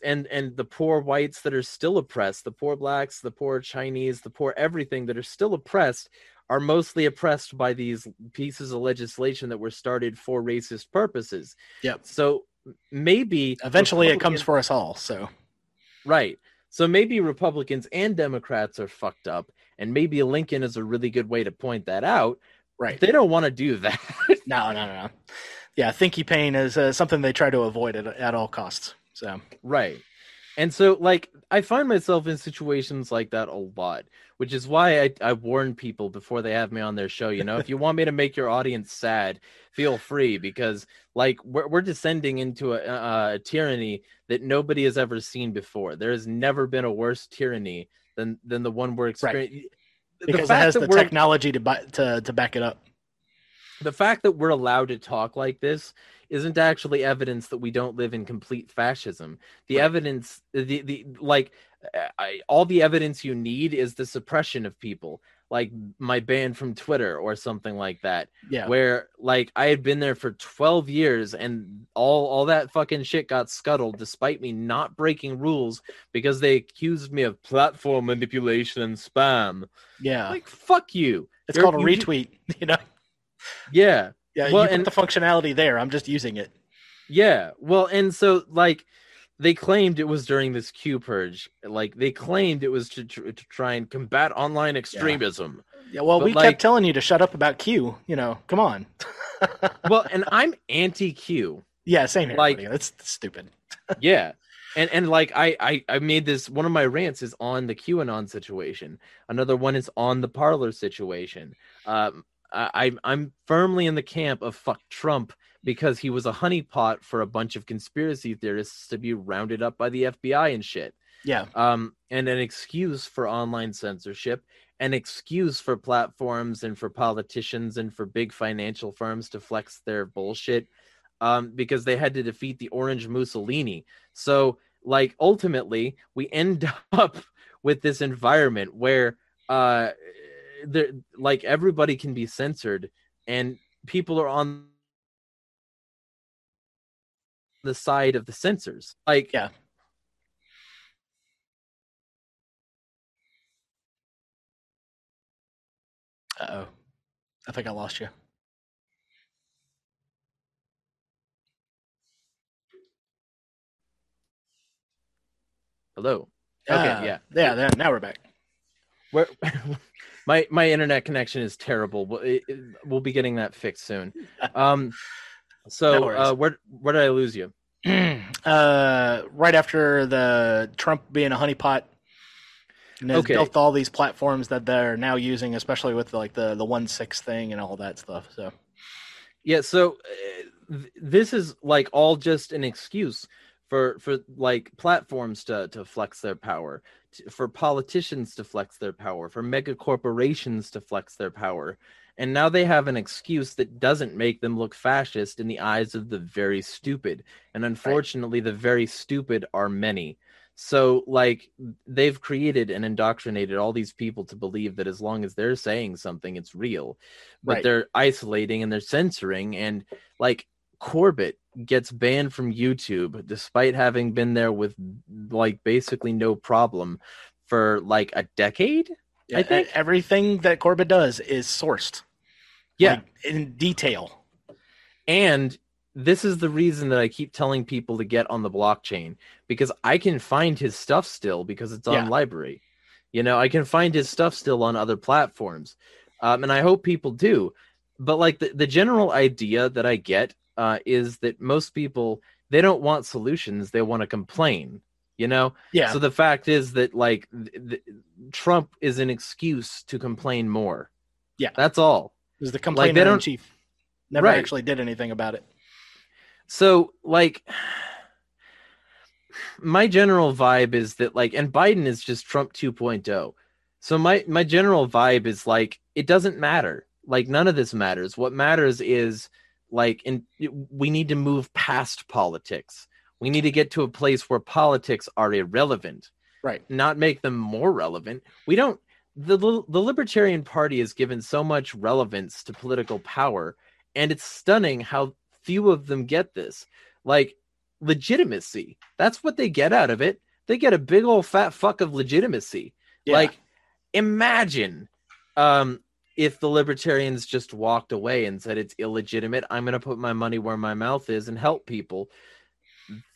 and and the poor whites that are still oppressed the poor blacks the poor chinese the poor everything that are still oppressed are mostly oppressed by these pieces of legislation that were started for racist purposes yeah so maybe Eventually, it comes for us all. So right so maybe republicans and democrats are fucked up and maybe lincoln is a really good way to point that out right. they don't want to do that No, no, no, no. Yeah, thinky pain is uh, something they try to avoid at, at all costs. So Right. And so, like, I find myself in situations like that a lot, which is why I, I warn people before they have me on their show. You know, if you want me to make your audience sad, feel free because, like, we're, we're descending into a, a tyranny that nobody has ever seen before. There has never been a worse tyranny than than the one we're experiencing. Because it has the technology to, buy, to to back it up. The fact that we're allowed to talk like this isn't actually evidence that we don't live in complete fascism. The right. evidence, the the like, I, all the evidence you need is the suppression of people, like my ban from Twitter or something like that. Yeah, where like I had been there for twelve years and all all that fucking shit got scuttled, despite me not breaking rules because they accused me of platform manipulation and spam. Yeah, like fuck you. It's You're, called a retweet. You know. Yeah, yeah, well, you and, put the functionality there. I'm just using it. Yeah. Well, and so like they claimed it was during this Q purge. Like they claimed it was to, to, to try and combat online extremism. Yeah, yeah well, but we like, kept telling you to shut up about Q. You know, come on. well, and I'm anti Q. Yeah, same here. Like that's stupid. yeah. And and like I, I I made this one of my rants is on the QAnon situation. Another one is on the Parler situation. Um, I, I'm firmly in the camp of fuck Trump because he was a honeypot for a bunch of conspiracy theorists to be rounded up by the FBI and shit. Yeah. Um, and an excuse for online censorship, an excuse for platforms and for politicians and for big financial firms to flex their bullshit, um, because they had to defeat the Orange Mussolini. So, like, ultimately, we end up with this environment where uh there like everybody can be censored and people are on the side of the censors like yeah. Uh-oh. I think i lost you. Hello? Okay ah, yeah. yeah now we're back. Where my my internet connection is terrible. We'll, it, we'll be getting that fixed soon. Um, so no uh, where where did I lose you? uh, right after the Trump being a honeypot, and okay. built all these platforms that they're now using, especially with like the the one six thing and all that stuff. So, yeah. So uh, th- this is like all just an excuse for for like platforms to to flex their power for politicians to flex their power, for mega corporations to flex their power. And now they have an excuse that doesn't make them look fascist in the eyes of the very stupid. And unfortunately, right. the very stupid are many. So, like, they've created and indoctrinated all these people to believe that as long as they're saying something, it's real. But right. they're isolating and they're censoring. And, like, Corbett gets banned from YouTube despite having been there with like basically no problem for like a decade. Yeah, I think everything that Corbett does is sourced. Yeah, like, in detail. And this is the reason that I keep telling people to get on the blockchain because I can find his stuff still because it's on yeah. LBRY. You know, I can find his stuff still on other platforms. Um, and I hope people do. But like the, the general idea that I get uh, is that most people they don't want solutions; they want to complain. You know. Yeah. So the fact is that like th- th- Trump is an excuse to complain more. Yeah. That's all. Is the complainer like, in chief. Never right. actually did anything about it. So like my general vibe is that like and Biden is just Trump 2.0. So my my general vibe is like it doesn't matter. Like none of this matters. What matters is like in we need to move past politics. We need to get to a place where politics are irrelevant right. not make them more relevant. We don't the the libertarian party has given so much relevance to political power and it's stunning how few of them get this. Like legitimacy that's what they get out of it. They get a big old fat fuck of legitimacy. Yeah. like imagine um if the libertarians just walked away and said it's illegitimate, I'm going to put my money where my mouth is and help people,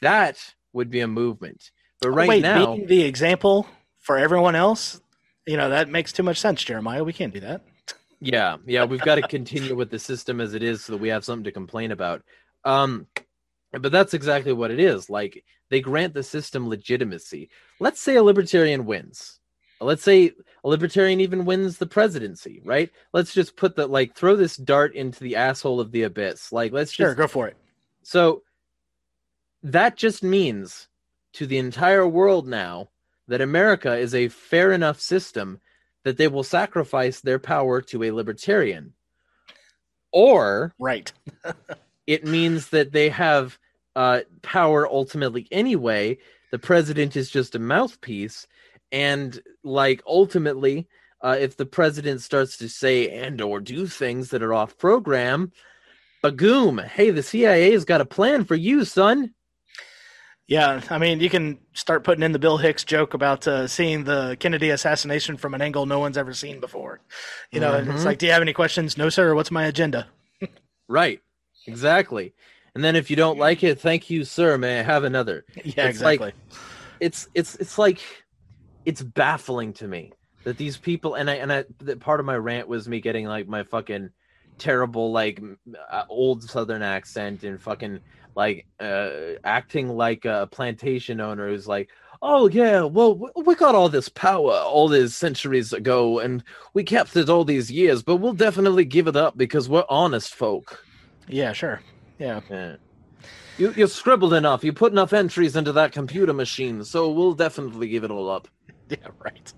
that would be a movement. But right Wait, now, being the example for everyone else, you know, that makes too much sense, Jeremiah. We can't do that. Yeah, yeah, we've got to continue with the system as it is so that we have something to complain about. Um, But that's exactly what it is. Like they grant the system legitimacy. Let's say a libertarian wins. Let's say a libertarian even wins the presidency, right? Let's just put the like throw this dart into the asshole of the abyss. Like let's Sure, just go for it. so that just means to the entire world now that America is a fair enough system that they will sacrifice their power to a libertarian. Or Right. it means that they have uh, power ultimately anyway. The president is just a mouthpiece. And like ultimately, uh, if the president starts to say and or do things that are off program, bagoom, hey, the CIA's got a plan for you, son. Yeah, I mean, you can start putting in the Bill Hicks joke about uh, seeing the Kennedy assassination from an angle no one's ever seen before. You know, and it's like, do you have any questions? No, sir. What's my agenda? Right. Exactly. And then if you don't like it, thank you, sir. May I have another? Yeah, It's like- exactly. It's it's it's like it's baffling to me that these people and I and I that part of my rant was me getting like my fucking terrible like uh, old southern accent and fucking like uh acting like a plantation owner who's like oh yeah well we got all this power all these centuries ago and we kept it all these years but we'll definitely give it up because we're honest folk yeah, sure. Yeah. Yeah. You you scribbled enough. You put enough entries into that computer machine, so we'll definitely give it all up. Yeah, right.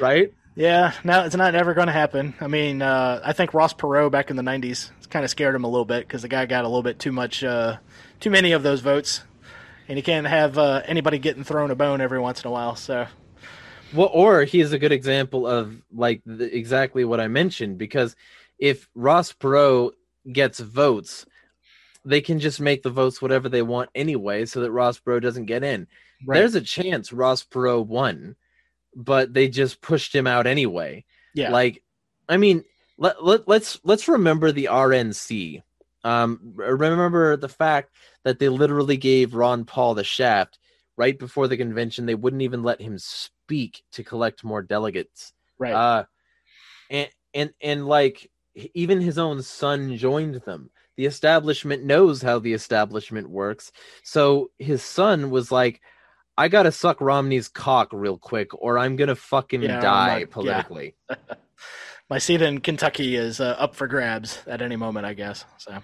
Right? Yeah, no, it's not ever going to happen. I mean, uh, I think Ross Perot back in the '90s kind of scared him a little bit because the guy got a little bit too much, uh, too many of those votes, and you can't have uh, anybody getting thrown a bone every once in a while. So, Well, or he is a good example of like the, exactly what I mentioned because if Ross Perot gets votes, they can just make the votes whatever they want anyway, so that Ross Perot doesn't get in. There's a chance Ross Perot won, but they just pushed him out anyway. yeah, like i mean let, let, let's let's remember the rnc um remember the fact that they literally gave ron paul the shaft right before the convention. They wouldn't even let him speak to collect more delegates. Right. uh and and and like even his own son joined them. The establishment knows how the establishment works. So his son was like i gotta suck romney's cock real quick or i'm gonna fucking Yeah, die not- yeah. politically My seat in Kentucky is uh, up for grabs at any moment, I guess. So,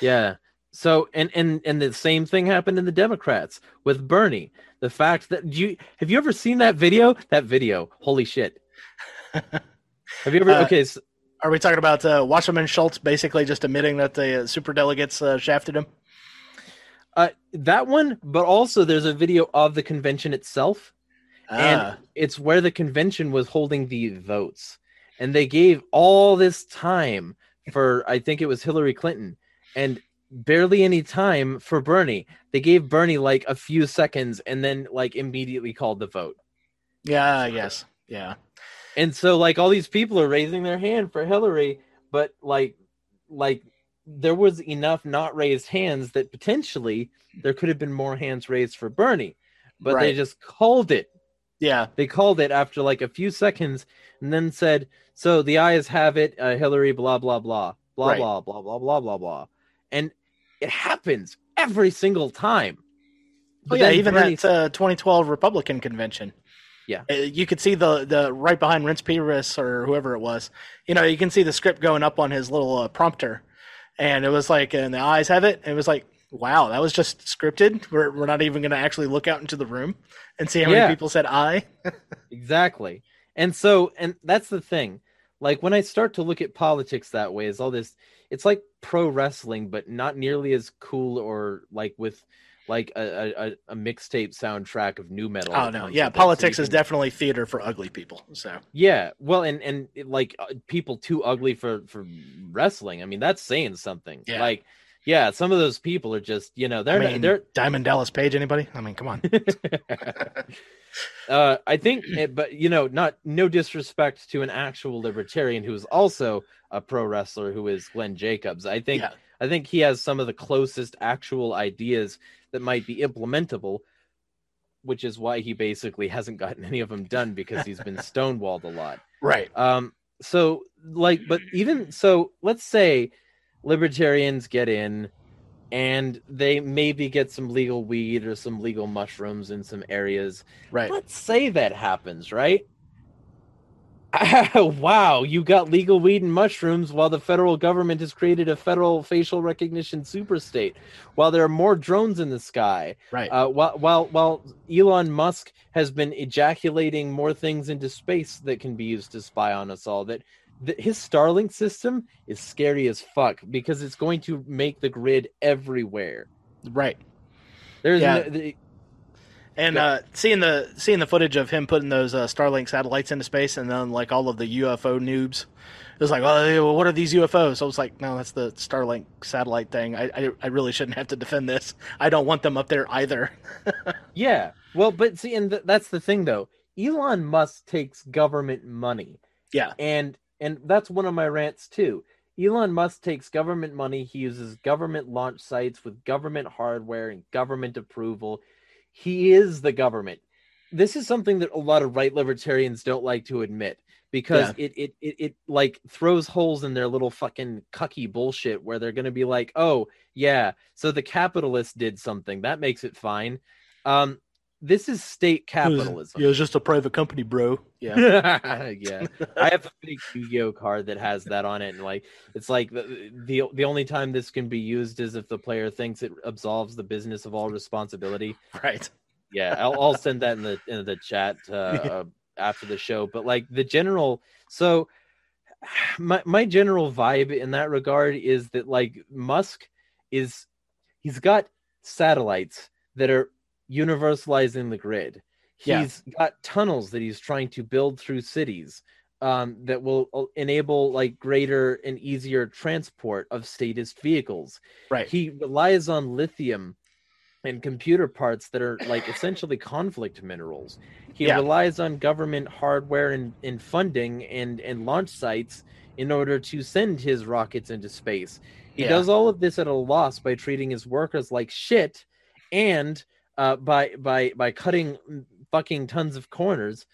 Yeah. So and and and the same thing happened in the Democrats with Bernie. The fact that do you have you ever seen that video? That video, holy shit! Have you ever? Uh, okay, so, are we talking about uh, Wasserman Schultz basically just admitting that the uh, super delegates uh, shafted him? Uh, that one, but also there's a video of the convention itself, Ah, and it's where the convention was holding the votes, and they gave all this time for I think it was Hillary Clinton, and barely any time for Bernie. They gave Bernie like a few seconds, and then like immediately called the vote. yeah, yes, yeah, and so like all these people are raising their hand for Hillary, but like like there was enough not raised hands that potentially there could have been more hands raised for Bernie, but they just called it. yeah, They called it after like a few seconds, and then said, "So the eyes have it, uh, Hillary." Blah blah blah blah Right. blah blah blah blah blah blah, and it happens every single time. Oh yeah, even Bernie- that uh, 2012 Republican convention. Yeah. Uh, you could see the the right behind Reince Priebus or whoever it was. You know, you can see the script going up on his little uh, prompter, and it was like, and the eyes have it. And it was like, wow, that was just scripted. We're we're not even going to actually look out into the room and see how Yeah. many people said I. Exactly. And so, and that's the thing. Like when I start to look at politics that way, is all this. It's like pro wrestling, but not nearly as cool or like with like a a, a mixtape soundtrack of nu metal. Oh no, yeah, it, so politics is can- definitely theater for ugly people. So Yeah, well, and and like uh, people too ugly for for wrestling. I mean, that's saying something. Yeah. Like, yeah, some of those people are just you know they're I mean, they're Diamond Dallas Page. Anybody? I mean, come on. uh, I think, eh, but you know, not no disrespect to an actual libertarian who is also a pro wrestler, who is Glenn Jacobs. I think, Yeah. I think he has some of the closest actual ideas that might be implementable, which is why he basically hasn't gotten any of them done because he's been stonewalled a lot. Right. Um, so like, but even so, let's say libertarians get in and they maybe get some legal weed or some legal mushrooms in some areas. Right. Let's say that happens, right? wow, you got legal weed and mushrooms while the federal government has created a federal facial recognition superstate. While there are more drones in the sky, Right. uh, while while while Elon Musk has been ejaculating more things into space that can be used to spy on us all, that, that his Starlink system is scary as fuck because it's going to make the grid everywhere. right. There's Yeah. no, the, And Yeah. uh, seeing the seeing the footage of him putting those uh, Starlink satellites into space, and then like all of the UFO noobs, it was like, well, what are these UFOs? I was like, no, that's the Starlink satellite thing. I, I I really shouldn't have to defend this. I don't want them up there either. yeah. Well, but see, and th- that's the thing though. Elon Musk takes government money. Yeah. and and that's one of my rants too. Elon Musk takes government money. He uses government launch sites with government hardware and government approval. He is the government. This is something that a lot of right libertarians don't like to admit because it, it it it like throws holes in their little fucking cucky bullshit where they're going to be like, "Oh, yeah, so the capitalist did something. That makes it fine." Um this is state capitalism. It was just a private company, bro. Yeah. yeah. I have a big Yu-Gi-Oh card that has that on it, and like it's like the, the the only time this can be used is if the player thinks it absolves the business of all responsibility. right. Yeah, I'll, I'll send that in the in the chat uh, uh, after the show. But like the general, so my my general vibe in that regard is that like Musk is he's got satellites that are universalizing the grid. Yeah. He's got tunnels that he's trying to build through cities um, that will uh, enable like greater and easier transport of statist vehicles. Right. He relies on lithium and computer parts that are like essentially conflict minerals. He Yeah. relies on government hardware and, and funding and, and launch sites in order to send his rockets into space. He Yeah. does all of this at a loss by treating his workers like shit and uh, by by by cutting fucking tons of corners.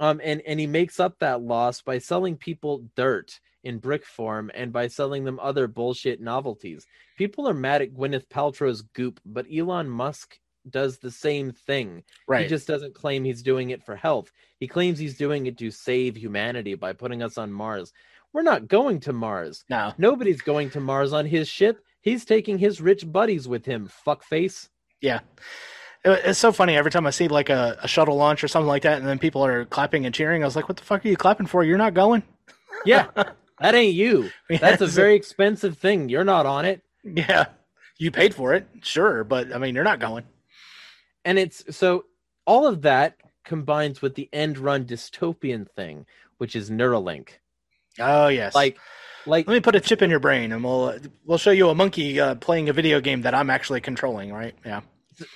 Um, and and he makes up that loss by selling people dirt in brick form and by selling them other bullshit novelties. People are mad at Gwyneth Paltrow's goop, but Elon Musk does the same thing. Right. He just doesn't claim he's doing it for health. He claims he's doing it to save humanity by putting us on Mars. We're not going to Mars. no. Nobody's going to Mars on his ship. He's taking his rich buddies with him. Fuckface. Yeah. It- It's so funny every time I see like a, a shuttle launch or something like that, and then people are clapping and cheering. I was like, "What the fuck are you clapping for? You're not going." Yeah, that ain't you. That's a very expensive thing. You're not on it. yeah. You paid for it, sure, but I mean, you're not going. And it's so all of that combines with the end run dystopian thing, which is Neuralink. Oh yes. Like, like let me put a chip in your brain, and we'll we'll show you a monkey uh, playing a video game that I'm actually controlling. Right? Yeah.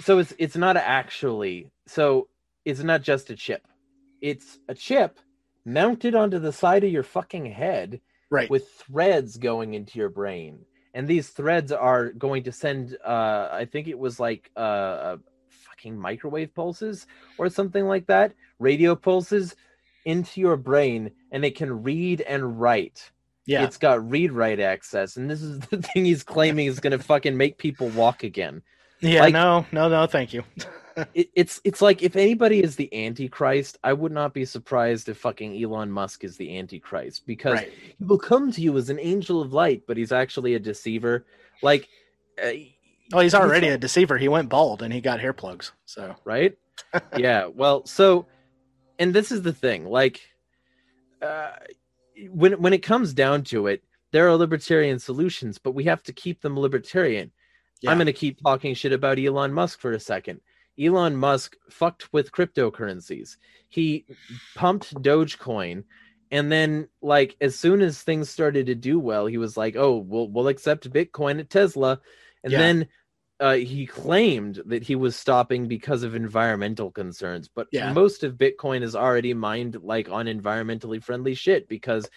So it's it's not actually so it's not just a chip. It's a chip mounted onto the side of your fucking head Right. with threads going into your brain. And these threads are going to send uh I think it was like uh, uh fucking microwave pulses or something like that, radio pulses into your brain and it can read and write. yeah. It's got read write access and this is the thing he's claiming is going to fucking make people walk again. Yeah. like- no. No. No. Thank you. it, it's it's like if anybody is the antichrist i would not be surprised if fucking elon musk is the antichrist because Right. he will come to you as an angel of light but he's actually a deceiver like uh, Well, he's already a deceiver. He went bald and he got hair plugs. So right yeah well so and this is the thing like uh when when it comes down to it there are libertarian solutions but we have to keep them libertarian Yeah. i'm going to keep talking shit about elon musk for a second elon musk fucked with cryptocurrencies he pumped dogecoin and then like as soon as things started to do well he was like oh we'll we'll accept bitcoin at tesla and Yeah. then uh, he claimed that he was stopping because of environmental concerns, but Yeah. most of Bitcoin is already mined like on environmentally friendly shit because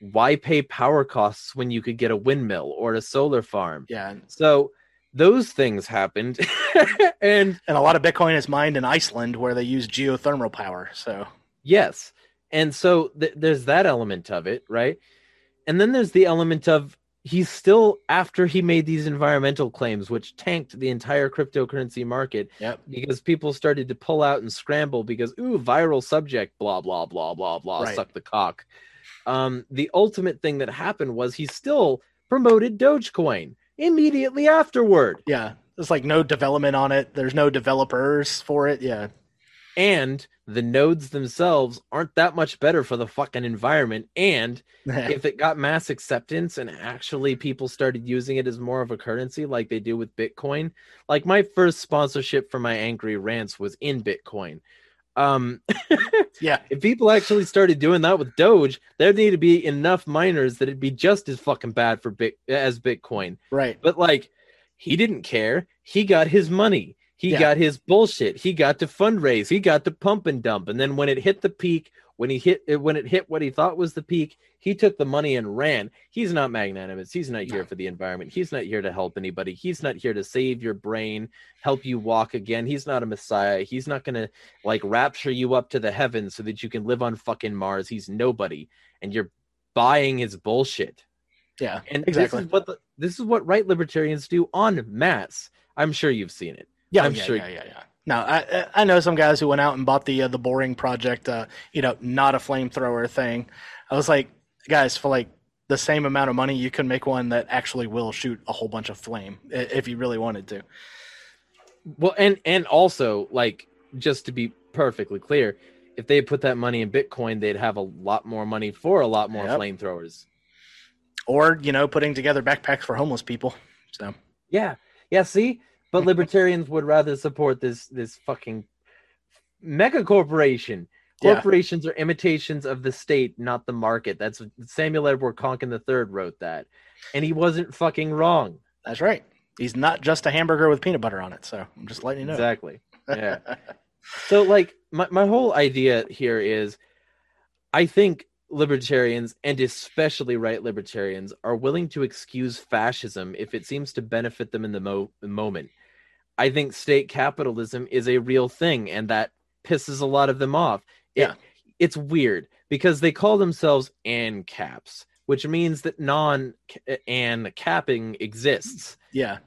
why pay power costs when you could get a windmill or a solar farm? yeah. So those things happened, and And a lot of Bitcoin is mined in Iceland where they use geothermal power. So yes, and so th- there's that element of it, right? And then there's the element of he's still after he made these environmental claims which tanked the entire cryptocurrency market Yep. because people started to pull out and scramble because ooh viral subject blah blah blah blah blah Right. suck the cock um the ultimate thing that happened was he still promoted dogecoin immediately afterward Yeah. There's like no development on it. There's no developers for it. Yeah. and the nodes themselves aren't that much better for the fucking environment and if it got mass acceptance and actually people started using it as more of a currency like they do with bitcoin like my first sponsorship for my angry rants was in bitcoin um yeah. if people actually started doing that with doge there'd need to be enough miners that it'd be just as fucking bad for bit as bitcoin Right. but like he didn't care he got his money he Yeah. got his bullshit he got to fundraise he got to pump and dump and then when it hit the peak when he hit when it hit what he thought was the peak he took the money and ran he's not magnanimous he's not here for the environment he's not here to help anybody he's not here to save your brain help you walk again he's not a messiah he's not gonna like rapture you up to the heavens so that you can live on fucking mars he's nobody and you're buying his bullshit Yeah. and Exactly. this is what the, this is what right libertarians do on mass. I'm sure you've seen it. Yeah, I'm yeah, sure- yeah, yeah, yeah. No, I I- know some guys who went out and bought the uh, the boring project, uh, you know, not a flamethrower thing. I was like, guys, for like the same amount of money, you can make one that actually will shoot a whole bunch of flame if you really wanted to. Well, and and also like just to be perfectly clear, if they put that money in Bitcoin, they'd have a lot more money for a lot more Yep. flamethrowers. Or you know, putting together backpacks for homeless people. So Yeah, yeah. See, but libertarians would rather support this this fucking mega corporation. Yeah. Corporations are imitations of the state, not the market. That's Samuel Edward Konkin III wrote that, and he wasn't fucking wrong. that's right. He's not just a hamburger with peanut butter on it. So I'm just letting you know. Exactly. Yeah. so like my, my whole idea here is I think libertarians and especially right libertarians are willing to excuse fascism if it seems to benefit them in the mo- moment. I think state capitalism is a real thing and that pisses a lot of them off. It- Yeah. it's weird because they call themselves ANCAPs, which means that non eh, and capping exists. yeah.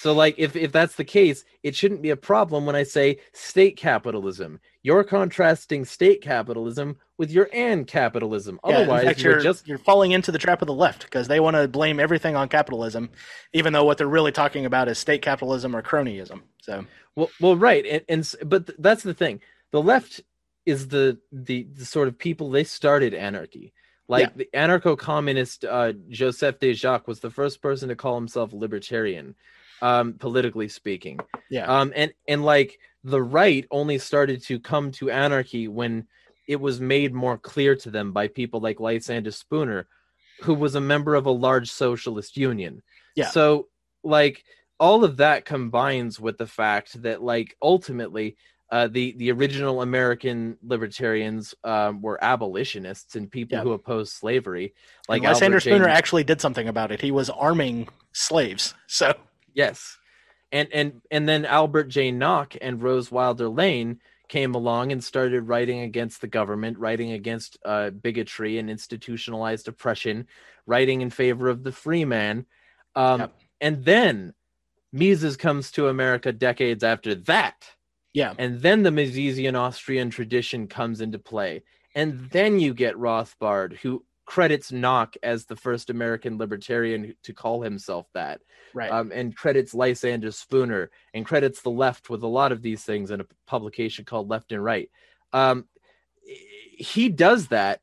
So, like, if, if that's the case, it shouldn't be a problem when I say state capitalism. You're contrasting state capitalism with your and capitalism. Yeah, Otherwise, fact, you're you're just you're falling into the trap of the left because they want to blame everything on capitalism, even though what they're really talking about is state capitalism or cronyism. So well, well, right, and, and but th- that's the thing. The left is the, the the sort of people they started anarchy. Like Yeah. the anarcho-communist uh, Joseph Déjacque was the first person to call himself libertarian, um, politically speaking. yeah, um and and like the right only started to come to anarchy when it was made more clear to them by people like lysander spooner who was a member of a large socialist union Yeah. so like all of that combines with the fact that like ultimately uh, the the original American libertarians um, were abolitionists and people Yeah. who opposed slavery. like Like Lysander Spooner actually did something about it. He was arming slaves. So Yes. And and and then Albert J. Nock and Rose Wilder Lane came along and started writing against the government, writing against uh, bigotry and institutionalized oppression, writing in favor of the free man. Um, Yep. And then Mises comes to America decades after that. yeah, And then the Misesian Austrian tradition comes into play. And then you get Rothbard, who credits Nock as the first American libertarian to call himself that right. um, and credits Lysander Spooner and credits the left with a lot of these things in a publication called Left and Right. Um, he does that,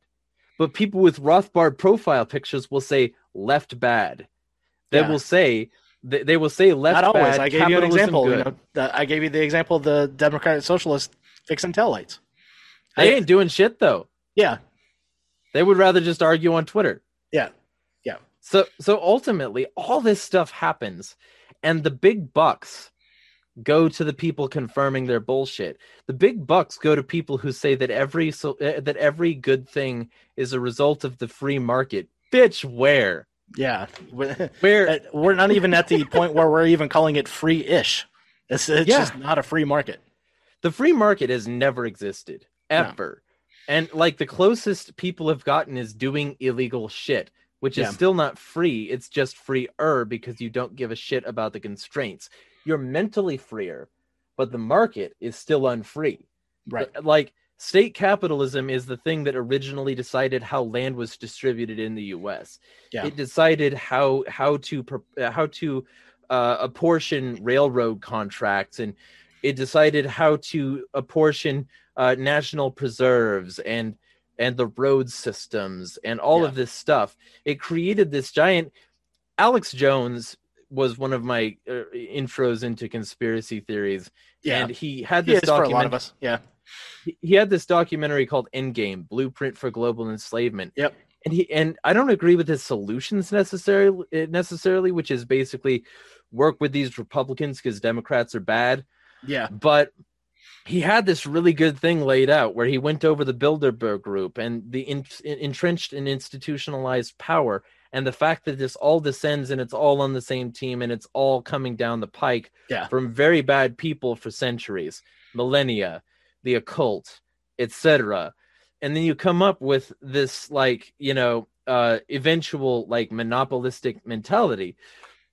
but people with Rothbard profile pictures will say left bad. They Yeah. will say they, they will say left Not always. bad. I gave you an example. You know, the, I gave you the example of the Democratic Socialist fixing tail lights. They ain't doing shit though. Yeah, They would rather just argue on Twitter. yeah, yeah. So so ultimately all this stuff happens and the big bucks go to the people confirming their bullshit. The big bucks go to people who say that every so uh, that every good thing is a result of the free market. Bitch, where? Yeah, we're Where we're not even at the point where we're even calling it free-ish. It's, it's Yeah. just not a free market. the free market has never existed ever. And like the closest people have gotten is doing illegal shit. which Yeah. is still not free. It's just freer because you don't give a shit about the constraints. You're mentally freer, but the market is still unfree. Right. Like state capitalism is the thing that originally decided how land was distributed in the U.S. Yeah. It decided how how to uh, how to uh, apportion railroad contracts, and it decided how to apportion uh, national preserves and and the road systems and all Yeah. of this stuff. It created this giant. Alex Jones was one of my uh, intros into conspiracy theories, Yeah. and he had He this is for a lot of us. Yeah. he- he had this documentary called Endgame: Blueprint for Global Enslavement. Yep. And he and I don't agree with his solutions necessarily necessarily, which is basically work with these Republicans because Democrats are bad. Yeah. But he had this really good thing laid out where he went over the Bilderberg group and the in, entrenched and institutionalized power and the fact that this all descends and it's all on the same team and it's all coming down the pike Yeah. from very bad people for centuries, millennia, the occult, etc. And then you come up with this like, you know, uh eventual like monopolistic mentality.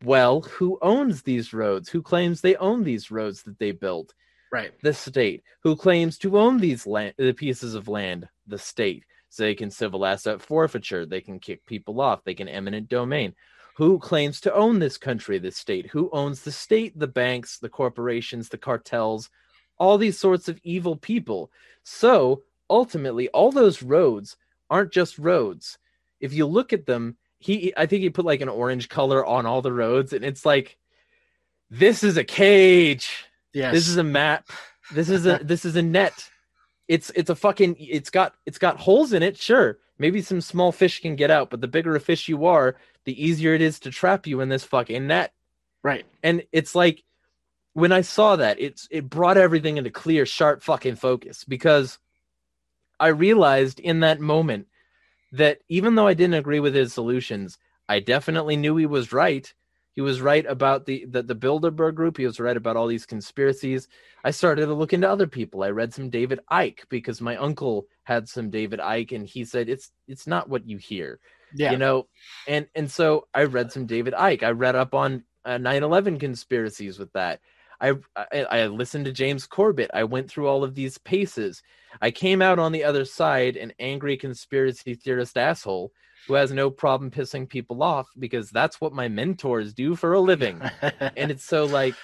Well, who owns these roads? Who claims they own these roads that they built? Right. the state who claims to own these land the pieces of land the state. So they can civil asset forfeiture they can kick people off they can eminent domain. Who claims to own this country this state? Who owns the state the banks the corporations the cartels? All these sorts of evil people. So ultimately all those roads aren't just roads. If you look at them he i think he put like an orange color on all the roads and it's like this is a cage Yes. this is a map. This is a this is a net. It's it's a fucking it's got it's got holes in it. Sure, maybe some small fish can get out, but the bigger a fish you are, the easier it is to trap you in this fucking net. right. And it's like when I saw that, it's it brought everything into clear, sharp fucking focus because I realized in that moment that even though I didn't agree with his solutions, I definitely knew he was right. He was right about the, the the Bilderberg group. He was right about all these conspiracies. I started to look into other people. I read some David Icke because my uncle had some David Icke, and he said it's it's not what you hear Yeah. you know and and so i read some david icke i read up on uh, 9-11 conspiracies with that I, I i listened to james corbett i went through all of these paces i came out on the other side an angry conspiracy theorist asshole who has no problem pissing people off because that's what my mentors do for a living. And it's so like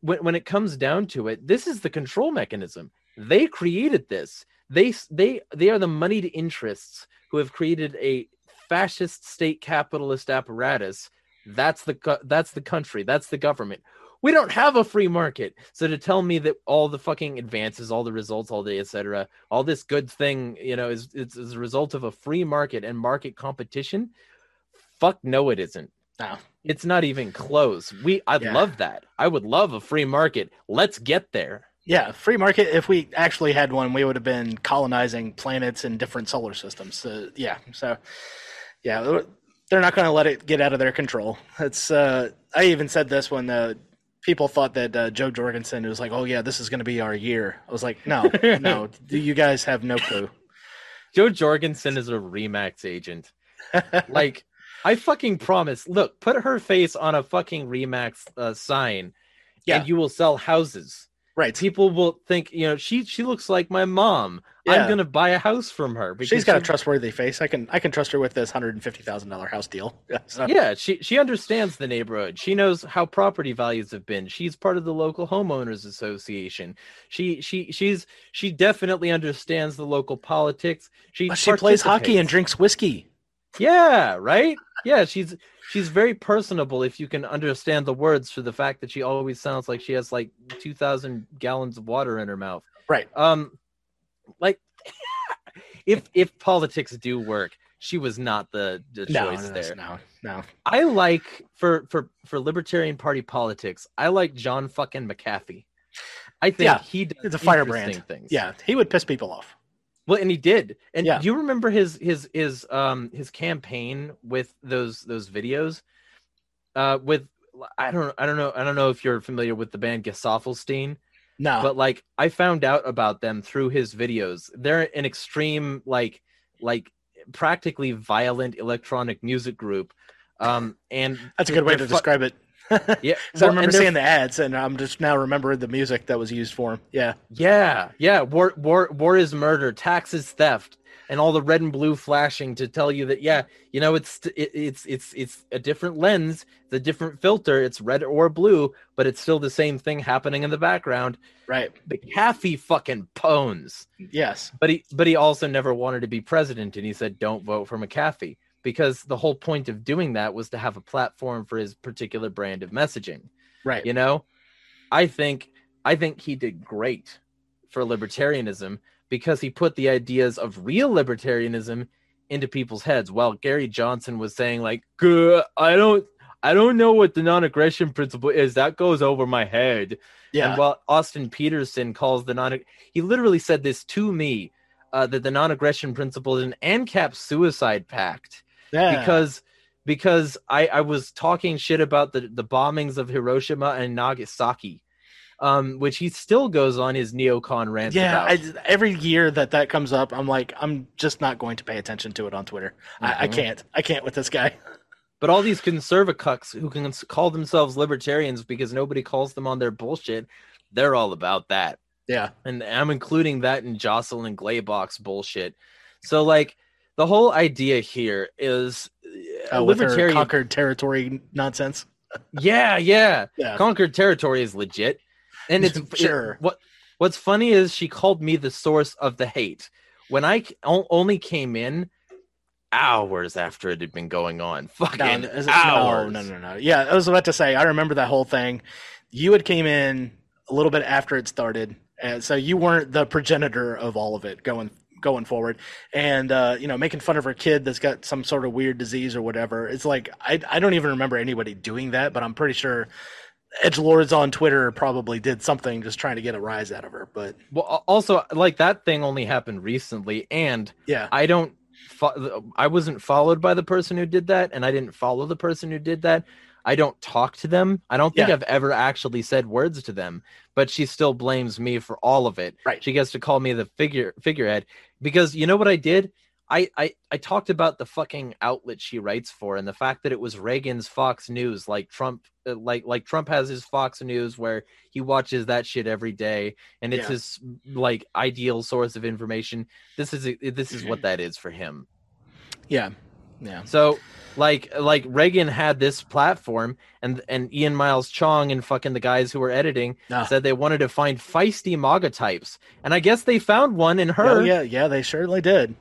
when, when it comes down to it this is the control mechanism. They created this. They they they are the moneyed interests who have created a fascist state capitalist apparatus. That's the that's the country. That's the government we don't have a free market so to tell me that all the fucking advances all the results all the etc all this good thing you know is, it's is a result of a free market and market competition fuck no it isn't No. it's not even close. We I'd Yeah. love that. I would love a free market. Let's get there. Yeah, free market. If we actually had one, we would have been colonizing planets in different solar systems. So, yeah, so yeah, they're not going to let it get out of their control. It's. Uh, I even said this when uh, people thought that uh, Jo Jorgensen was like, "Oh yeah, this is going to be our year." I was like, "No, no, you guys have no clue." Jo Jorgensen is a Remax agent. Like I fucking promise. Look, put her face on a fucking Remax uh, sign, Yeah. and you will sell houses. right. People will think, you know, she she looks like my mom. Yeah. I'm gonna buy a house from her because She's got a trustworthy face. I can I can trust her with this hundred and fifty thousand dollar house deal. Yeah, so- yeah she she understands the neighborhood she knows how property values have been she's part of the local homeowners association she she she's she definitely understands the local politics she But she plays hockey and drinks whiskey. yeah right yeah she's she's very personable if you can understand the words for the fact that she always sounds like she has like 2000 gallons of water in her mouth Right. um like if if politics do work she was not the, the No, choice no, there no, no. I like for for for libertarian party politics. I like John fucking McAfee. I think Yeah, he does It's a firebrand. things. Yeah, he would piss people off. well, and he did. And Yeah. do you remember his his his um his campaign with those those videos? Uh, with I don't I don't know I don't know if you're familiar with the band Gesaffelstein, No, but like I found out about them through his videos. They're an extreme like like practically violent electronic music group. Um, and That's a good way to fu- describe it. Yeah, I well, remember seeing the ads, and I'm just now remembering the music that was used for him. Yeah, Yeah, yeah. War, war, war is murder. Tax is theft, and all the red and blue flashing to tell you that yeah, you know it's it, it's it's it's a different lens, it's a different filter. It's red or blue, but it's still the same thing happening in the background. right. McAfee fucking pones, Yes, but he but he also never wanted to be president, and he said don't vote for McAfee because the whole point of doing that was to have a platform for his particular brand of messaging right. you know i think i think he did great for libertarianism because he put the ideas of real libertarianism into people's heads while gary johnson was saying like i don't i don't know what the non-aggression principle is. That goes over my head. Yeah, and while austin petersen calls the non he literally said this to me uh, that the non-aggression principle is an ancap suicide pact. Yeah. because because I, I was talking shit about the, the bombings of Hiroshima and Nagasaki, um, which he still goes on his neocon rant. yeah, about. I, every year that that comes up, I'm like, I'm just not going to pay attention to it on Twitter. I, I Mhm. can't. I can't with this guy. But all these conservacucks who can call themselves libertarians because nobody calls them on their bullshit, they're all about that. Yeah, And I'm including that in Jocelyn Glaybach's bullshit. So like the whole idea here is uh, with libertarian. conquered territory nonsense. yeah, yeah. Yeah, conquered territory is legit and it's it- Sure. what what's funny is she called me the source of the hate when i only came in hours after it had been going on fucking no, it- no, no, no, no. Yeah, I was about to say. I remember that whole thing. You had came in a little bit after it started, and so you weren't the progenitor of all of it going going forward. And uh, you know, making fun of her kid that's got some sort of weird disease or whatever. It's like I I don't even remember anybody doing that, but I'm pretty sure edge lords on Twitter probably did something just trying to get a rise out of her. But well also like that thing only happened recently and yeah, i don't fo- i wasn't followed by the person who did that and i didn't follow the person who did that i don't talk to them i don't think Yeah. i've ever actually said words to them but she still blames me for all of it Right. she gets to call me the figure figurehead because you know what i did I, I I talked about the fucking outlet she writes for and the fact that it was Reagan's Fox News like Trump uh, like like Trump has his Fox News where he watches that shit every day and it's Yeah. his like ideal source of information this is this is what that is for him yeah, yeah. so like like Reagan had this platform and and Ian Miles Cheong and fucking the guys who were editing Ah. said they wanted to find feisty MAGA types and I guess they found one in her Oh, yeah, yeah. They certainly did.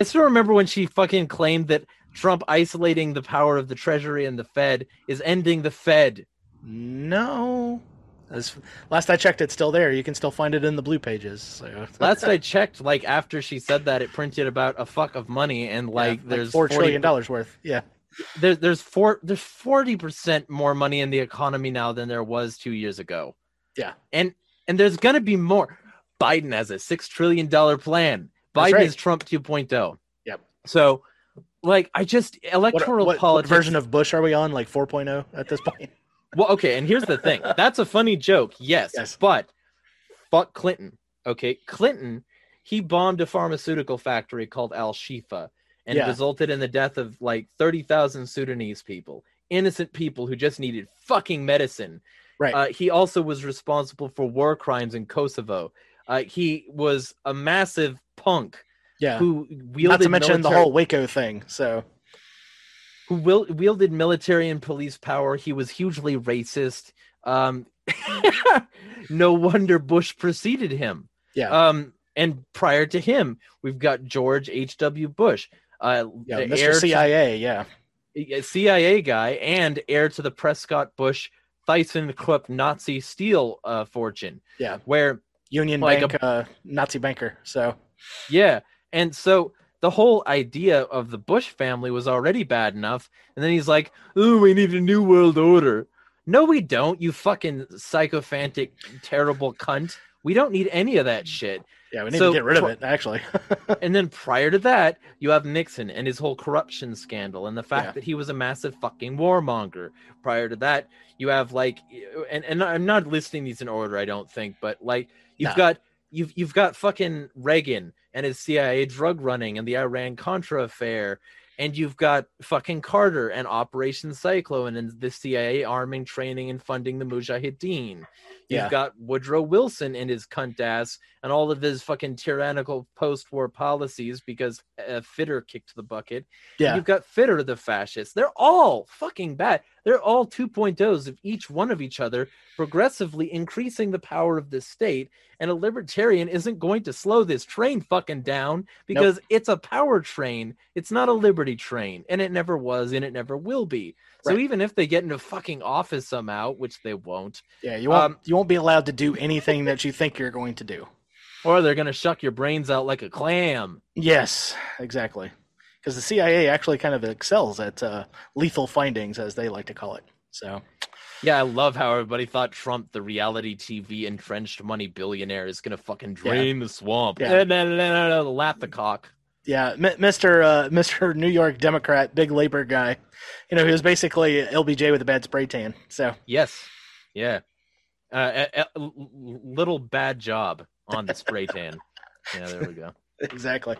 I still remember when she fucking claimed that Trump isolating the power of the Treasury and the Fed is ending the Fed. No. As, last I checked, it's still there. You can still find it in the blue pages. So. Last I checked, like after she said that, it printed about a fuck of money, and Yeah, like there's four 40 trillion dollars worth. Yeah, There, there's four, there's forty percent more money in the economy now than there was two years ago. Yeah. and and there's gonna be more. Biden has a six trillion dollar plan. Biden right. is Trump 2.0. Yep. So, like, I just electoral what, what politics. version of Bush are we on? Like 4.0 at this point? Well, okay, and here's the thing. That's a funny joke, yes, Yes. but fuck Clinton. Okay, Clinton, he bombed a pharmaceutical factory called Al Shifa and Yeah. resulted in the death of like 30,000 Sudanese people, innocent people who just needed fucking medicine. Right. Uh, he also was responsible for war crimes in Kosovo. Uh, he was a massive punk Yeah. who wielded Not to mention the whole Waco thing. So who wielded military and police power. He was hugely racist. Um, no wonder Bush preceded him. yeah, Um, and prior to him, we've got George H.W. Bush, uh, yeah, Mr. heir to- CIA. Yeah, CIA guy and heir to the Prescott Bush ThyssenKrupp Nazi steel uh, fortune. Yeah. Where Union Like a- uh, Nazi banker. So Yeah. And so the whole idea of the Bush family was already bad enough. And then he's like, oh, we need a new world order. No, we don't, you fucking psychophantic, terrible cunt. We don't need any of that shit. yeah, we need So, to get rid of it. Actually, And then prior to that, you have Nixon and his whole corruption scandal and the fact Yeah. that he was a massive fucking warmonger. Prior to that, you have like, and, and I'm not listing these in order, I don't think, but like you've No. got you've you've got fucking Reagan and his CIA drug running and the Iran Contra affair. And you've got fucking Carter and Operation Cyclone and the CIA arming, training, and funding the Mujahideen. You've Yeah. got Woodrow Wilson and his cunt ass and all of his fucking tyrannical post war policies because uh, Fitter kicked the bucket. Yeah. You've got Fitter, the fascist. They're all fucking bad. They're all 2.0s of each one of each other, progressively increasing the power of the state. And a libertarian isn't going to slow this train fucking down because it's a power train. It's not a liberty train. And it never was and it never will be. So even if they get into fucking office somehow, which they won't, Yeah, you won't Um, you won't be allowed to do anything that you think you're going to do. or they're going to shuck your brains out like a clam. Yes, exactly. Because the CIA actually kind of excels at uh, lethal findings, as they like to call it. So Yeah, I love how everybody thought Trump, the reality TV entrenched money billionaire, is gonna fucking drain the swamp. Yeah. No, no, no, no, no, lap the cock. yeah, M- Mr. Uh, Mr. New York Democrat, big labor guy, you know, he was basically LBJ with a bad spray tan. So Yes, yeah. Uh, a, a- l- l- little bad job on the spray tan. Yeah, there we go. exactly.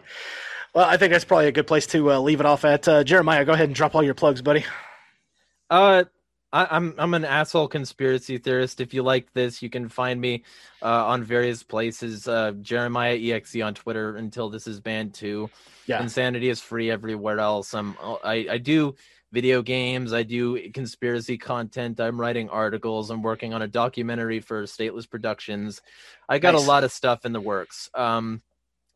Well, I think that's probably a good place to uh, leave it off at. Uh, Jeremiah, go ahead and drop all your plugs, buddy. Uh, I, I'm I'm an asshole conspiracy theorist. If you like this, you can find me uh, on various places. Uh, Jeremiah exe on Twitter until this is banned too. Yeah. Insanity is free everywhere else. I'm I I do video games. I do conspiracy content. I'm writing articles. I'm working on a documentary for Stateless Productions. I got Nice. a lot of stuff in the works. Um,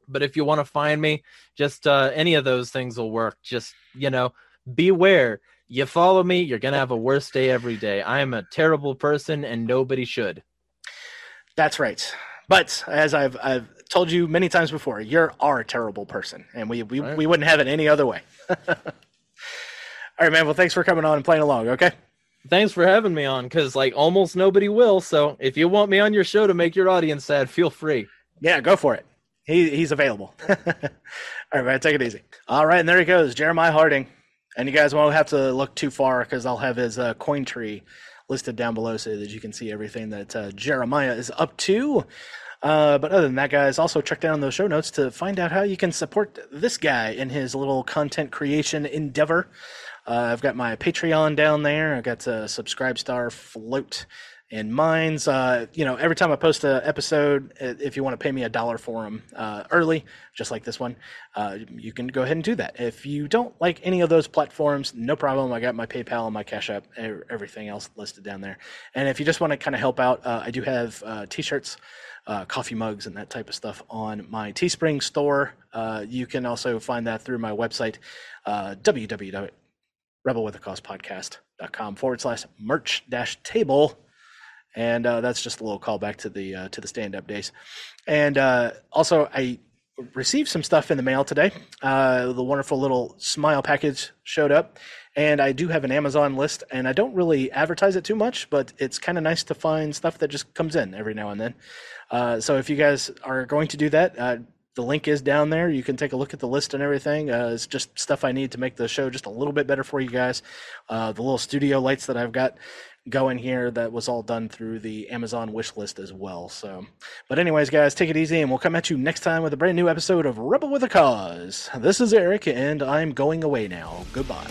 but if you want to find me, just uh, any of those things will work. Just you know, beware. You follow me, you're gonna have a worse day every day. I am a terrible person, and nobody should. That's right. But as I've I've told you many times before, you're our terrible person, and we we, Right. we wouldn't have it any other way. all right, man. Well, thanks for coming on and playing along. Okay. Thanks for having me on, because like almost nobody will. So if you want me on your show to make your audience sad, feel free. Yeah, go for it. He he's available. all right, man. Take it easy. All right, and there he goes, Jeremiah Harding. And you guys won't have to look too far because I'll have his uh, coin tree listed down below so that you can see everything that uh, Jeremiah is up to. Uh, but other than that, guys, also check down those show notes to find out how you can support this guy in his little content creation endeavor. Uh, I've got my Patreon down there. I've got a Subscribe Star float and mines. Uh, you know, every time I post an episode, if you want to pay me a dollar for them uh, early, just like this one, uh, you can go ahead and do that. If you don't like any of those platforms, no problem. I got my PayPal and my Cash App, everything else listed down there. And if you just want to kind of help out, uh, I do have uh, t-shirts. Uh, coffee mugs and that type of stuff on my Teespring store. You can also find that through my website, uh, www.rebelwithacausedpodcast.com forward slash merch dash table and uh, that's just a little callback to the uh, to the stand up days. And uh, also, I received some stuff in the mail today. Uh, the wonderful little smile package showed up, and I do have an Amazon list, and I don't really advertise it too much, but it's kind of nice to find stuff that just comes in every now and then. Uh, so if you guys are going to do that. Uh, the link is down there. You can take a look at the list and everything. It's just stuff I need to make the show just a little bit better for you guys. The little studio lights that I've got going here that was all done through the Amazon wish list as well. So, but anyways, guys, take it easy, and we'll come at you next time with a brand new episode of Rebel with a Cause. This is Eric, and I'm going away now. Goodbye.